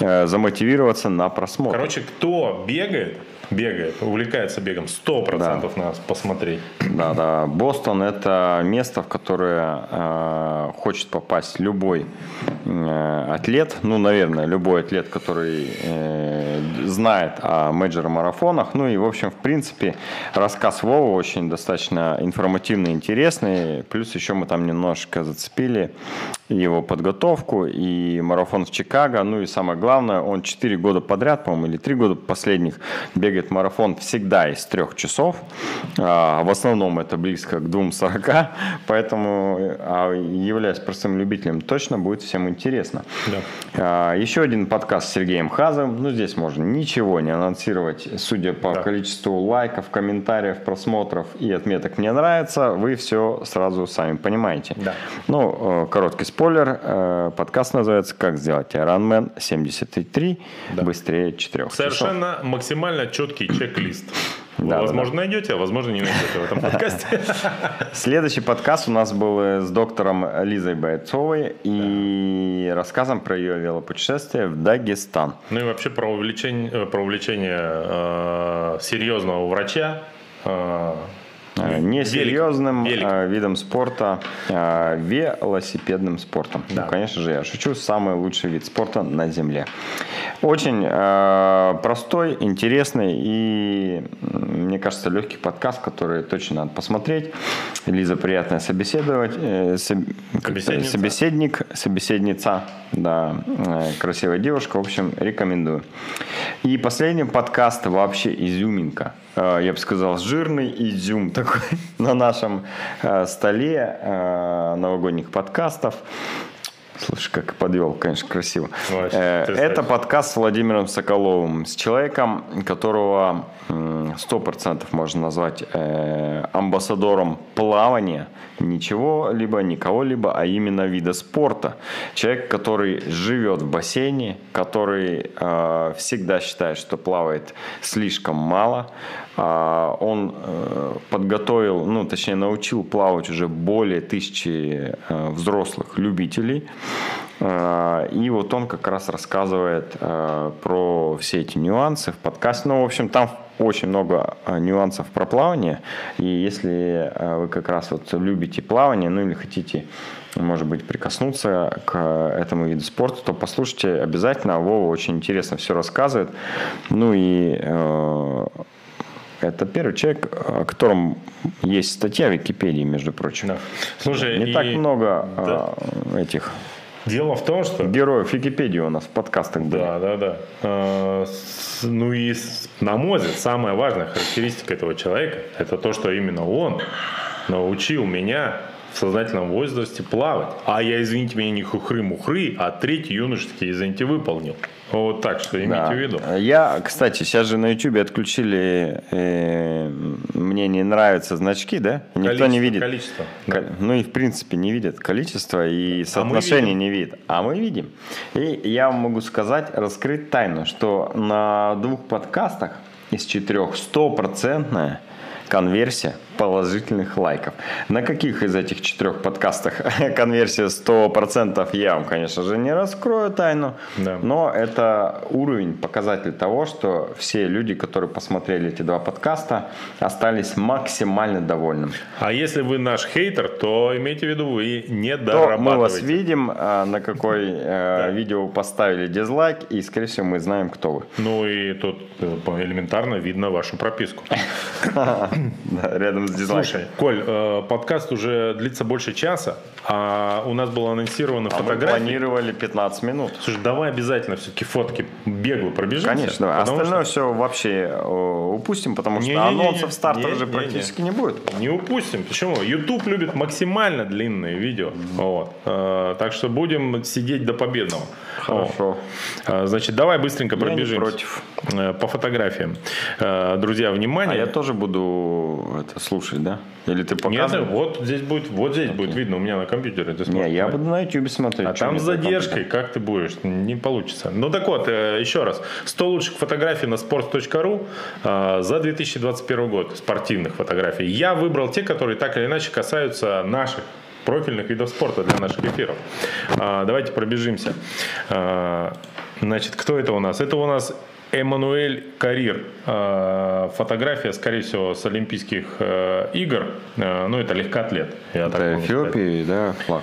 э, замотивироваться на просмотр. Короче, кто бегает, бегает, увлекается бегом, 100% надо посмотреть. Да, да. Бостон это место, в которое э, хочет попасть любой э, атлет. Ну, наверное, любой атлет, который э, знает о мейджор-марафонах. Ну и, в общем, в принципе, рассказ Вова очень достаточно информативный, интересный. Плюс еще мы там немножко зацепили его подготовку и марафон в Чикаго. Ну и самое главное, он 4 года подряд, по-моему, или 3 года последних бегает марафон всегда из 3 часов. А, в основном это близко к 2.40, поэтому, а, являясь простым любителем, точно будет всем интересно. Да. А, еще один подкаст с Сергеем Хазовым. Ну, здесь можно ничего не анонсировать. Судя по Да. количеству лайков, комментариев, просмотров и отметок «Мне нравится», вы все сразу сами понимаете. Да. Ну, э, короткий спойлер. э, Подкаст называется «Как сделать Ironman 73 быстрее 4 часов». Совершенно максимально четкий чек-лист. Вы, Да, да, возможно, найдете, а возможно, не найдете в этом подкасте. Следующий подкаст у нас был э, с доктором Лизой Бойцовой и рассказом про ее велопутешествие в Дагестан. Ну и вообще про увлечение, э, про увлечение э, серьезного врача. э. Несерьезным Велик. э, видом спорта, э, велосипедным спортом. Да. Ну, конечно же, я шучу, самый лучший вид спорта на Земле. Очень э, простой, интересный и, мне кажется, легкий подкаст, который точно надо посмотреть. Лиза приятная собеседовать, э, соб- Собеседница. собеседник, собеседница, да, э, красивая девушка, в общем, рекомендую. И последний подкаст вообще изюминка. Э, Я бы сказал, жирный изюм такой на нашем э, столе э, новогодних подкастов. Слушай, как подвел, конечно, красиво. Ты Это подкаст с Владимиром Соколовым, с человеком, которого м, 100% можно назвать амбассадором плавания, ничего либо никого-либо, а именно вида спорта. Человек, который живет в бассейне, который э, всегда считает, что плавает слишком мало. А, Он э, подготовил, ну, точнее, научил плавать уже более тысячи э, взрослых любителей. Э, И вот он как раз рассказывает э, про все эти нюансы в подкасте. Ну, в общем, там очень много э, нюансов про плавание. И если э, вы как раз вот любите плавание, ну или хотите, может быть, прикоснуться к этому виду спорта, то послушайте обязательно. Вова очень интересно все рассказывает. Ну и э, это первый человек, о котором есть статья в Википедии, между прочим. Да. Слушай, Не и так много Да. э, этих Дело в том, что героев Википедии у нас в подкастах были. Да, да, да. С- Ну и, на мой взгляд, самая важная характеристика этого человека – это то, что именно он научил меня в сознательном возрасте плавать. А я, извините меня, не хухры-мухры, а третий юношеский, извините, выполнил. Вот так что имейте Да. в виду. Я, кстати, сейчас же на YouTube отключили э, мне не нравятся значки, да? Никто Количество, не видит. количество, Ко- Ну и в принципе не видят количество и А соотношение видим. не видят. А мы видим. И я вам могу сказать, раскрыть тайну, что на двух подкастах из четырех стопроцентная конверсия положительных лайков. На каких из этих четырех подкастах конверсия 100% я вам, конечно же, не раскрою тайну, Да. но это уровень, показатель того, что все люди, которые посмотрели эти два подкаста, остались максимально довольными. А если вы наш хейтер, то имейте в виду, вы не То мы вас дорабатываете. видим, а, на какой э, видео поставили дизлайк, и, скорее всего, мы знаем, кто вы. Ну и тут э, элементарно видно вашу прописку. Да, рядом с дизлайком. Слушай, Коль, э, подкаст уже длится больше часа, а у нас было анонсировано А мы фотографии. планировали 15 минут. Слушай, давай обязательно все-таки фотки бегло пробежимся. Конечно, давай. Остальное что все вообще э, упустим, потому что Не-не-не-не. анонсов старта уже Не-не-не. практически не будет. Не упустим. Почему? YouTube любит максимально длинные видео. Вот. Э, так что будем сидеть до победного. Хорошо. А, Значит, давай быстренько пробежимся. против. Э, По фотографиям. Э, Друзья, А внимание. я тоже буду это слушать, да? Или ты Нет, показываешь? вот здесь будет, вот здесь будет видно у меня на компьютере. ты Не, я буду на YouTube смотреть. А там с задержкой, как ты будешь? Не получится. Ну так вот, э, еще раз. 100 лучших фотографий на sports.ru за 2021 год. Спортивных фотографий. Я выбрал те, которые так или иначе касаются наших профильных видов спорта для наших эфиров. А, Давайте пробежимся. А, Значит, кто это у нас? Это у нас Эммануэль Карир. А, Фотография, скорее всего, с Олимпийских э, игр. Ну, это легкоатлет. Я так Это сказать. Эфиопии, да, флаг.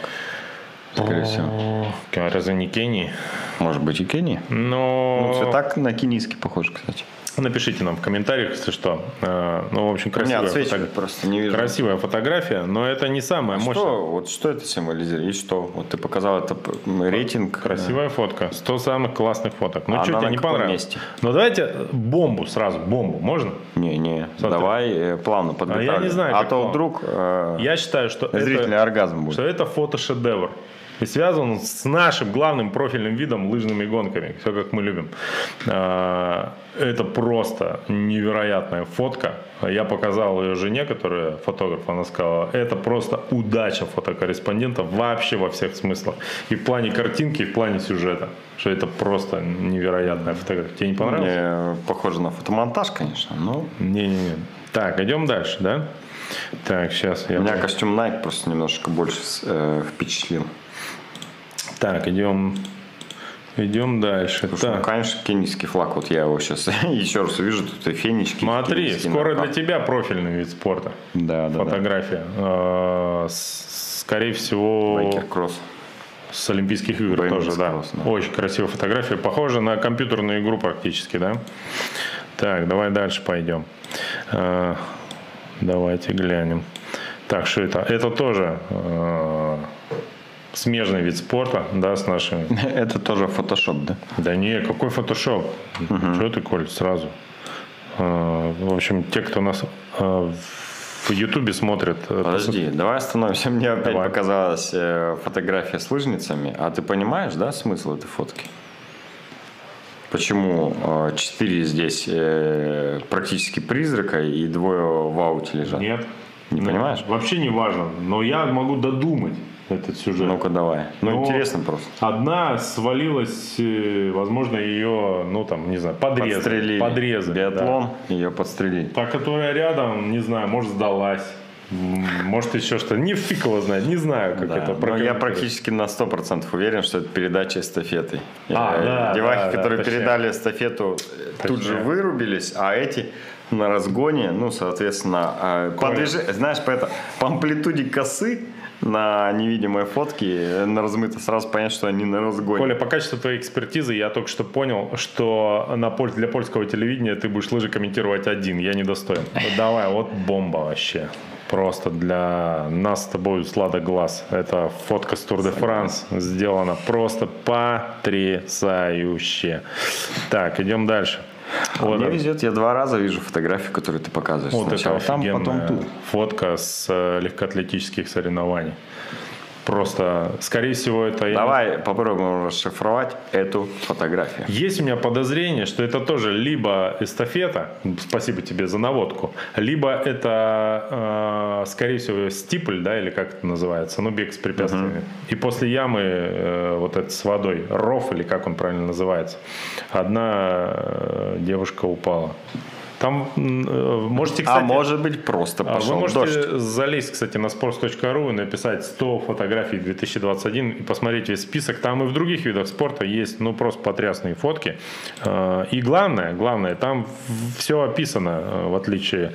Скорее всего. Разве не Кении? Может быть и Кении. Но Ну, цветак на кенийский похож, кстати. Напишите нам в комментариях, если что. Э, Ну, в общем, красивая, фото- просто, не вижу. красивая фотография, но это не самая мощная. Что, вот что это символизирует? И что? Вот ты показал это рейтинг. Красивая фотка. 100 самых классных фоток. Ну, А что тебе на не каком понравилось? месте? Ну, давайте бомбу сразу, бомбу. Можно? Не, не, Смотри. давай э, плавно подготавливай. не знаю, А то плавно. вдруг э, Я считаю, что зрительный это, оргазм будет. что это фотошедевр. И связан он с нашим главным профильным видом лыжными гонками. Все как мы любим. А, Это просто невероятная фотка. Я показал ее жене, которая фотограф. Она сказала, это просто удача фотокорреспондента вообще во всех смыслах. И в плане картинки, и в плане сюжета. Что это просто невероятная фотография. Тебе не понравилось? Мне похоже на фотомонтаж, конечно, но Не-не-не. Так, идем дальше, да? Так, сейчас я... меня костюм Nike просто немножко больше э, впечатлил. Так, идем, идем дальше. Ну, Так, конечно, кенийский флаг, вот я его сейчас еще раз увижу, тут и фенечки. смотри, кенийские скоро для тебя профильный вид спорта. Да, да, да. Фотография. С- Скорее всего, Байкер-кросс. с Олимпийских игр BMX тоже, да. кросс, да. Очень красивая фотография. Похожа на компьютерную игру практически, да? Так, давай дальше пойдем. Э, Давайте глянем. Так, что это? Это тоже э, смежный вид спорта, да, с нашими Это тоже фотошоп, да? Да не, какой фотошоп? Что ты, Коль, сразу? А, В общем, те, кто нас а, в Ютубе смотрит, э, Подожди, давай остановимся. Мне опять Давай. показалась э, фотография с лыжницами. А ты понимаешь, да, смысл этой фотки? Почему э, четыре здесь практически призрака и двое в ауте лежат? Нет. Не Ну, понимаешь? Вообще не важно, но я могу додумать этот сюжет. Ну-ка давай. Ну, Но интересно просто. Одна свалилась, э, возможно, ее, ну там, не знаю, подрезали. Подстрелили. Подрезали, да. Биатлон, ее подстрелили. Та, которая рядом, не знаю, может, сдалась. Может, еще что-то. Не фиг его знает, не знаю, как Да, это но я прокомментировать. практически на 100% уверен, что это передача эстафеты. А, Э, да, Девахи, да, да, которые точнее. передали эстафету, э, тут же Точнее. вырубились, а эти на разгоне, ну, соответственно, э, по движ- знаешь, по, это, по амплитуде косы на невидимой фотке э, на размыто сразу понять, что они на разгоне. Коля, по качеству твоей экспертизы я только что понял, что на поль- для польского телевидения ты будешь лыжи комментировать один. Я недостоин. Давай, вот бомба вообще. Просто для нас с тобой сладок глаз. Это фотка с Тур де Франс сделана просто потрясающе. Так, идем дальше. Вот, Мне везет, я два раза вижу фотографии, которые ты показываешь. вот это Сначала там, потом тут. фотка с э, легкоатлетических соревнований. Просто, скорее всего, это... я Давай попробуем расшифровать эту фотографию. Есть у меня подозрение, что это тоже либо эстафета, спасибо тебе за наводку, либо это, э, скорее всего, стипль, да, или как это называется, ну, бег с препятствиями. И после ямы э, вот это с водой, ров, или как он правильно называется, одна э, девушка упала. Там э, можете, кстати... а может быть просто А пошел Вы можете дождь. залезть, кстати, на sports.ru и написать 100 фотографий 2021 и посмотреть весь список. Там и в других видах спорта есть, ну, просто потрясные фотки. Э, И главное, главное, там все описано, э, в отличие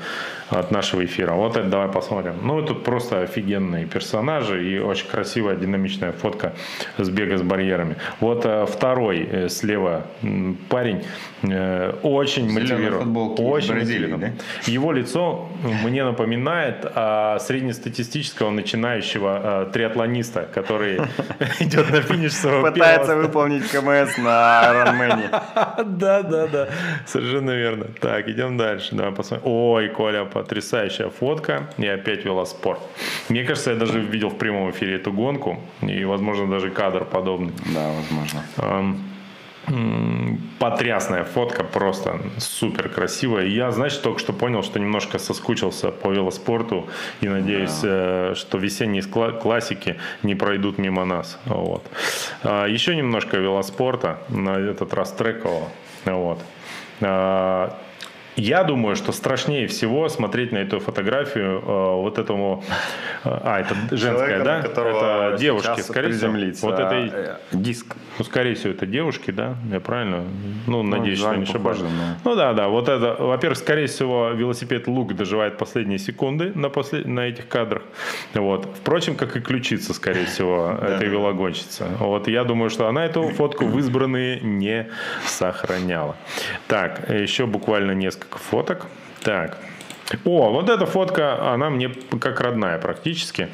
от нашего эфира. Вот это давай посмотрим. Ну, тут просто офигенные персонажи и очень красивая динамичная фотка с бега с барьерами. Вот второй слева парень очень мотивирован. Очень Бразилии, выделено. Его лицо мне напоминает а, среднестатистического начинающего а, триатлониста, который идет на финиш своего Пытается выполнить КМС на Ironman. Да, да, да, совершенно верно. Так, идем дальше. Давай посмотрим. Ой, Коля, потрясающая фотка. И опять велоспорт. Мне кажется, я даже видел в прямом эфире эту гонку. И, возможно, даже кадр подобный. Да, возможно. Потрясная фотка, просто супер красивая. Я, знаешь, только что понял, что немножко соскучился по велоспорту и надеюсь, э, что весенние классики не пройдут мимо нас. Вот. А, Еще немножко велоспорта, на этот раз трекового. Вот. А, Я думаю, что страшнее всего смотреть на эту фотографию э, вот этому... э, А, это женская, Человека, да? Это девушки, скорее всего. Вот э, диск. ну, скорее всего, это девушки, да? Я правильно? Ну, надеюсь, что не ошибаюсь. похоже, Ну да, да. Вот это, во-первых, скорее всего, велосипед Лук доживает последние секунды на, после, на этих кадрах. Вот. Впрочем, как и ключица, скорее всего, этой велогонщицы. Вот я думаю, что она эту фотку в избранные не сохраняла. Так, еще буквально несколько фоток. Так. О, вот эта фотка, она мне как родная практически,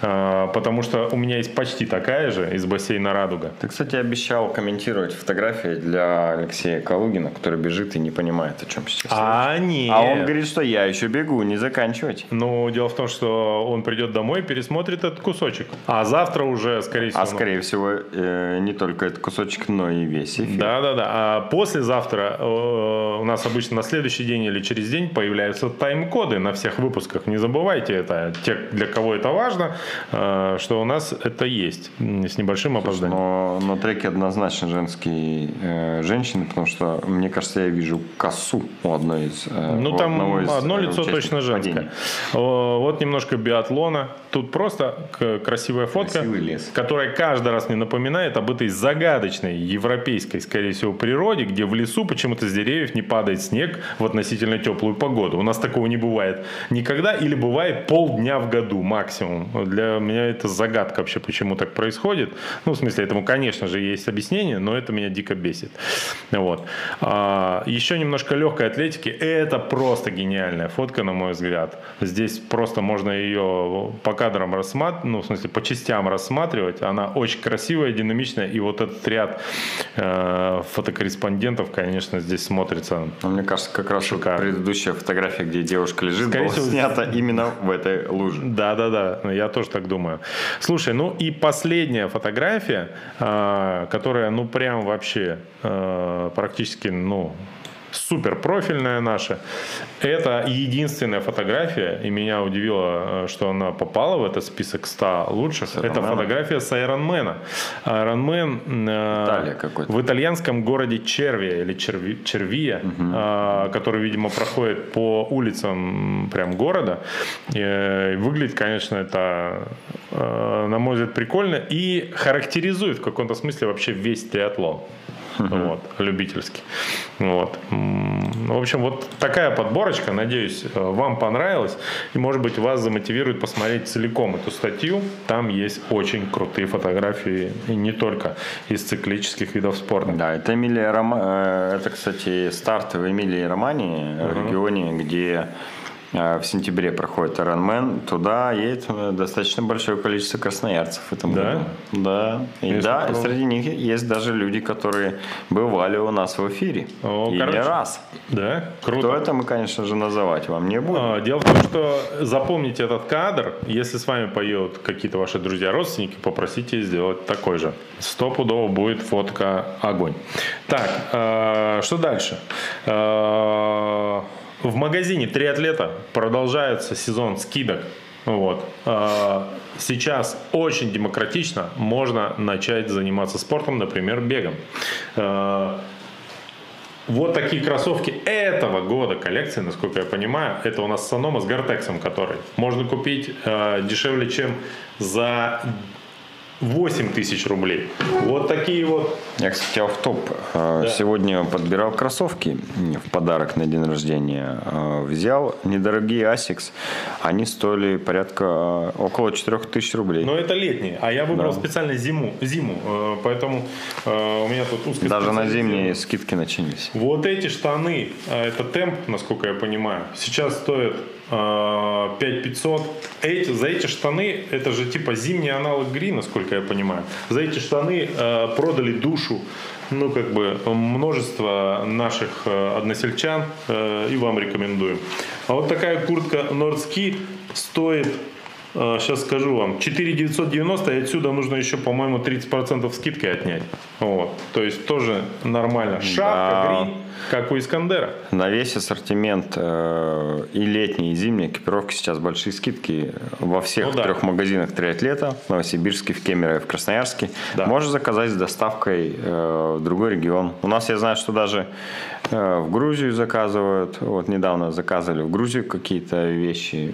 а, потому что у меня есть почти такая же из бассейна «Радуга». Ты, кстати, обещал комментировать фотографии для Алексея Калугина, который бежит и не понимает, о чем сейчас. А, нет. А он говорит, что я еще бегу, не заканчивать. Ну, дело в том, что он придет домой, пересмотрит этот кусочек. А завтра уже, скорее всего... А скорее всего, э, не только этот кусочек, но и весь эфир. Да, да, да. А послезавтра э, у нас обычно на следующий день или через день появляются тайм-коды на всех выпусках. Не забывайте это. Те, для кого это важно, э, что у нас это есть с небольшим опозданием. Но, но треки однозначно женские э, женщины, потому что, мне кажется, я вижу косу у одной из э, Ну, там из, одно э, лицо участников точно женское. падения. Вот немножко биатлона. Тут просто красивая фотка, которая каждый раз мне напоминает об этой загадочной европейской, скорее всего, природе, где в лесу почему-то с деревьев не падает снег в относительно теплую погоду. У нас такого не бывает никогда или бывает полдня в году максимум. Для меня это загадка вообще, почему так происходит. Ну, в смысле, этому, конечно же, есть объяснение, но это меня дико бесит. Вот. А, еще немножко легкой атлетики. Это просто гениальная фотка, на мой взгляд. Здесь просто можно ее по кадрам рассматривать, ну, в смысле, по частям рассматривать. Она очень красивая, динамичная. И вот этот ряд э, фотокорреспондентов, конечно, здесь смотрится Но мне кажется, как раз Шикарно. предыдущая фотография, где девушка лежит, Скорее была всего, снята именно в этой луже. Да, да, да, я тоже так думаю. Слушай, ну и последняя фотография, а, которая, ну, прям вообще а, практически, ну, супер профильная наша. Это единственная фотография, и меня удивило, э, что она попала в этот список 100 лучших. Это фотография с Айронмена. Айронмен э, в итальянском городе Червия или Черви- Червия, э, который, видимо, проходит по улицам прям города. Э, Выглядит, конечно, это, э, на мой взгляд, прикольно и характеризует в каком-то смысле вообще весь триатлон. Вот, любительский. Вот. В общем, вот такая подборочка. Надеюсь, э, вам понравилась. И, может быть, вас замотивирует посмотреть целиком эту статью. Там есть очень крутые фотографии. И не только из циклических видов спорта. Да, это Эмилия Рома... э, Это, кстати, старт в Эмилии Романии, регионе, где э, в сентябре проходит Ironman. Туда едет э, достаточно большое количество красноярцев в этом Да? году. Да. И Если да, и попробовать. среди них есть даже люди, которые бывали у нас в эфире. О, и короче. не раз. Да? Круто. Кто это мы, конечно же, называть вам не будем. А, Дело в том, что запомните этот кадр. Если с вами поедут какие-то ваши друзья, родственники, попросите сделать такой же. Стопудово будет фотка огонь. Так, э, что дальше? Э, В магазине «Три атлета» продолжается сезон скидок. Вот. Э, Сейчас очень демократично можно начать заниматься спортом, например, бегом. Э, вот такие кроссовки этого года коллекции, насколько я понимаю, это у нас Санома с Гортексом, который можно купить э, дешевле, чем за 8 тысяч рублей. Вот такие вот. Я, кстати, офф-топ. Э, Сегодня подбирал кроссовки в подарок на день рождения. Э, Взял недорогие Asics. Они стоили порядка э, около 4000 рублей. Но это летние. А я выбрал Да. специально зиму. зиму. Поэтому у меня тут узкая Даже на зимние скидки начались. Вот эти штаны, это темп, насколько я понимаю, сейчас стоят 5500. Эти, за эти штаны, это же типа зимний аналог гри, насколько я понимаю. За эти штаны э, продали душу, ну как бы множество наших э, односельчан э, и вам рекомендуем. А вот такая куртка Nordski стоит Сейчас скажу вам. 4,990, и отсюда нужно еще, по-моему, 30% скидки отнять. Вот. То есть тоже нормально. Шапка, Да. грин, как у Искандера. На весь ассортимент э, и летней, и зимней экипировки сейчас большие скидки во всех Ну да. трех магазинах «Триатлета» в Новосибирске, в Кемерово и в Красноярске. Да. Можешь заказать с доставкой э, в другой регион. У нас, я знаю, что даже э, в Грузию заказывают. Вот недавно заказывали в Грузию какие-то вещи.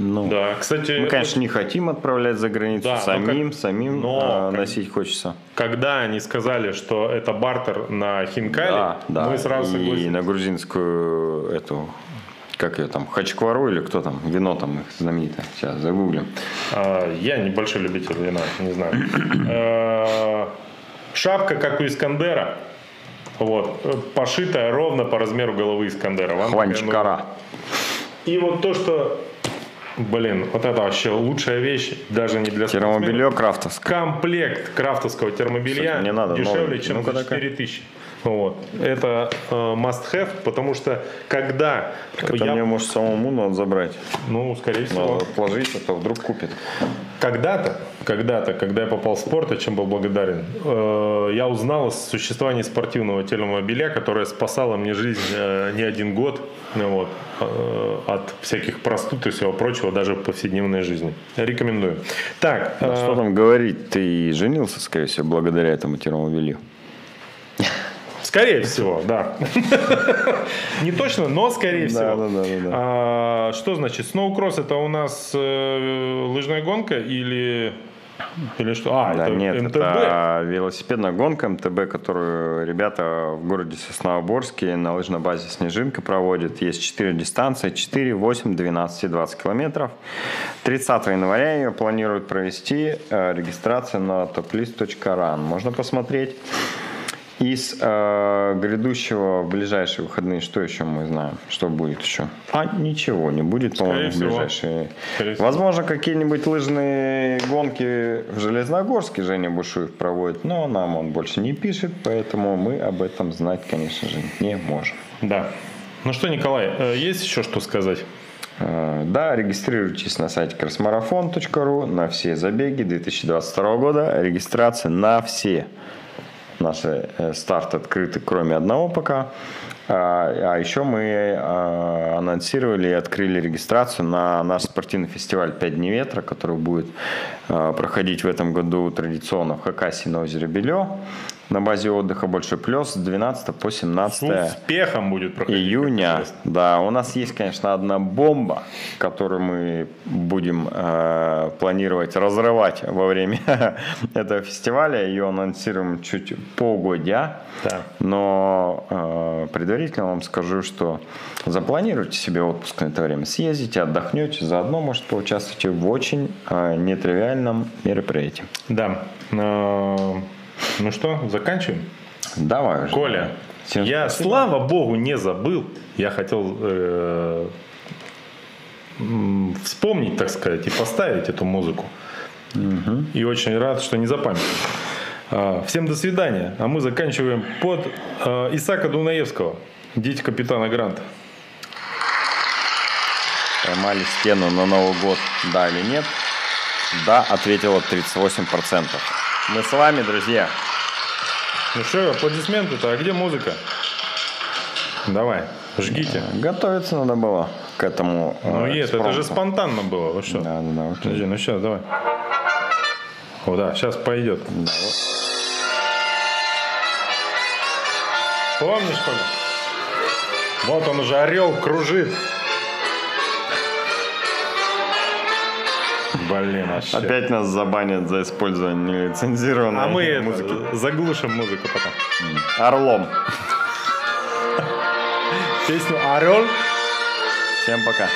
Ну, Да, кстати, Мы, конечно, не хотим отправлять за границу. Да, но самим, как- самим но э, как- носить хочется. когда они сказали, что это бартер на хинкали, Да, да. мы сразу и на грузинскую эту как ее там, хачквару или кто там, вино там их знаменитое. Сейчас загуглим. А, Я небольшой любитель вина, не знаю. Э, Шапка, как у Искандера. Вот, пошитая ровно по размеру головы Искандера. Вам такая Хванчкара. И вот то, что, блин, вот это вообще лучшая вещь, даже не для Термобелье крафтовское. Комплект крафтовского термобелья Кстати, мне надо дешевле, новый. чем Ну-ка, за такая. 4000. Вот. Это э, must have, потому что когда Это я... мне, может, самому надо забрать. Ну, скорее всего. Надо отложить, а то вдруг купит. Когда-то, когда-то, когда я попал в спорт, о чем был благодарен, э, я узнал о существовании спортивного термобелья, которое спасало мне жизнь э, не один год ну вот, э, от всяких простуд и всего прочего, даже в повседневной жизни. Рекомендую. Так, э, что там говорить? Ты женился, скорее всего, благодаря этому термобелью. Скорее всего, да. Не точно, но скорее всего. А, Что значит? Сноукросс это у нас э, лыжная гонка или... Или что? А, Да, это нет, МТБ. это велосипедная гонка МТБ, которую ребята в городе Сосновоборске на лыжной базе «Снежинка» проводят. Есть 4 дистанции, 4, 8, 12 и 20 километров. 30 января ее планируют провести. Э, Регистрация на toplist.ran. Можно посмотреть. Из э, грядущего в ближайшие выходные, что еще мы знаем? Что будет еще? А ничего не будет, по-моему, в ближайшие. Скорее. Возможно, какие-нибудь лыжные гонки в Железногорске Женя Бушуев проводит, но нам он больше не пишет, поэтому мы об этом знать, конечно же, не можем. Да. Ну что, Николай, э, есть еще что сказать? Э, Да, регистрируйтесь на сайте красмарафон.ру на все забеги 2022 года. Регистрация на все наши э, старты открыты, кроме одного пока. А, а еще мы э, анонсировали и открыли регистрацию на наш спортивный фестиваль «Пять дней ветра», который будет э, проходить в этом году традиционно в Хакасии на озере Белё на базе отдыха «Большой плюс» с 12 по 17 С успехом будет проходить. июня. Да, у нас есть, конечно, одна бомба, которую мы будем э, планировать разрывать во время этого фестиваля. Ее анонсируем чуть полгодия. Да. Но э, предварительно вам скажу, что запланируйте себе отпуск на это время. Съездите, отдохнете, заодно, может, поучаствуйте в очень э, нетривиальном мероприятии. Да. Ну что, заканчиваем? Давай. Коля, Всем я, спасибо. слава богу, не забыл. Я хотел э, вспомнить, так сказать, и поставить эту музыку. И очень рад, что не запамятовал. А, Всем до свидания. А мы заканчиваем под э, Исака Дунаевского. Дети капитана Гранта. Поймали стену на Новый год, да или нет? Да, ответило 38%. Мы с вами, друзья. Ну что, аплодисменты-то, а где музыка? Давай, жгите. Готовиться надо было к этому. Ну э, нет, это же спонтанно было. Вы что? Да, да, да. окей. Подожди, ну сейчас, давай. О, да, сейчас пойдет. Да, вот. Помнишь, Коля? Вот он уже орел кружит. Блин, вообще. Опять нас забанят за использование нелицензированной А мы это, музыки. заглушим музыку потом. Орлом. Песню «Орел» Всем пока.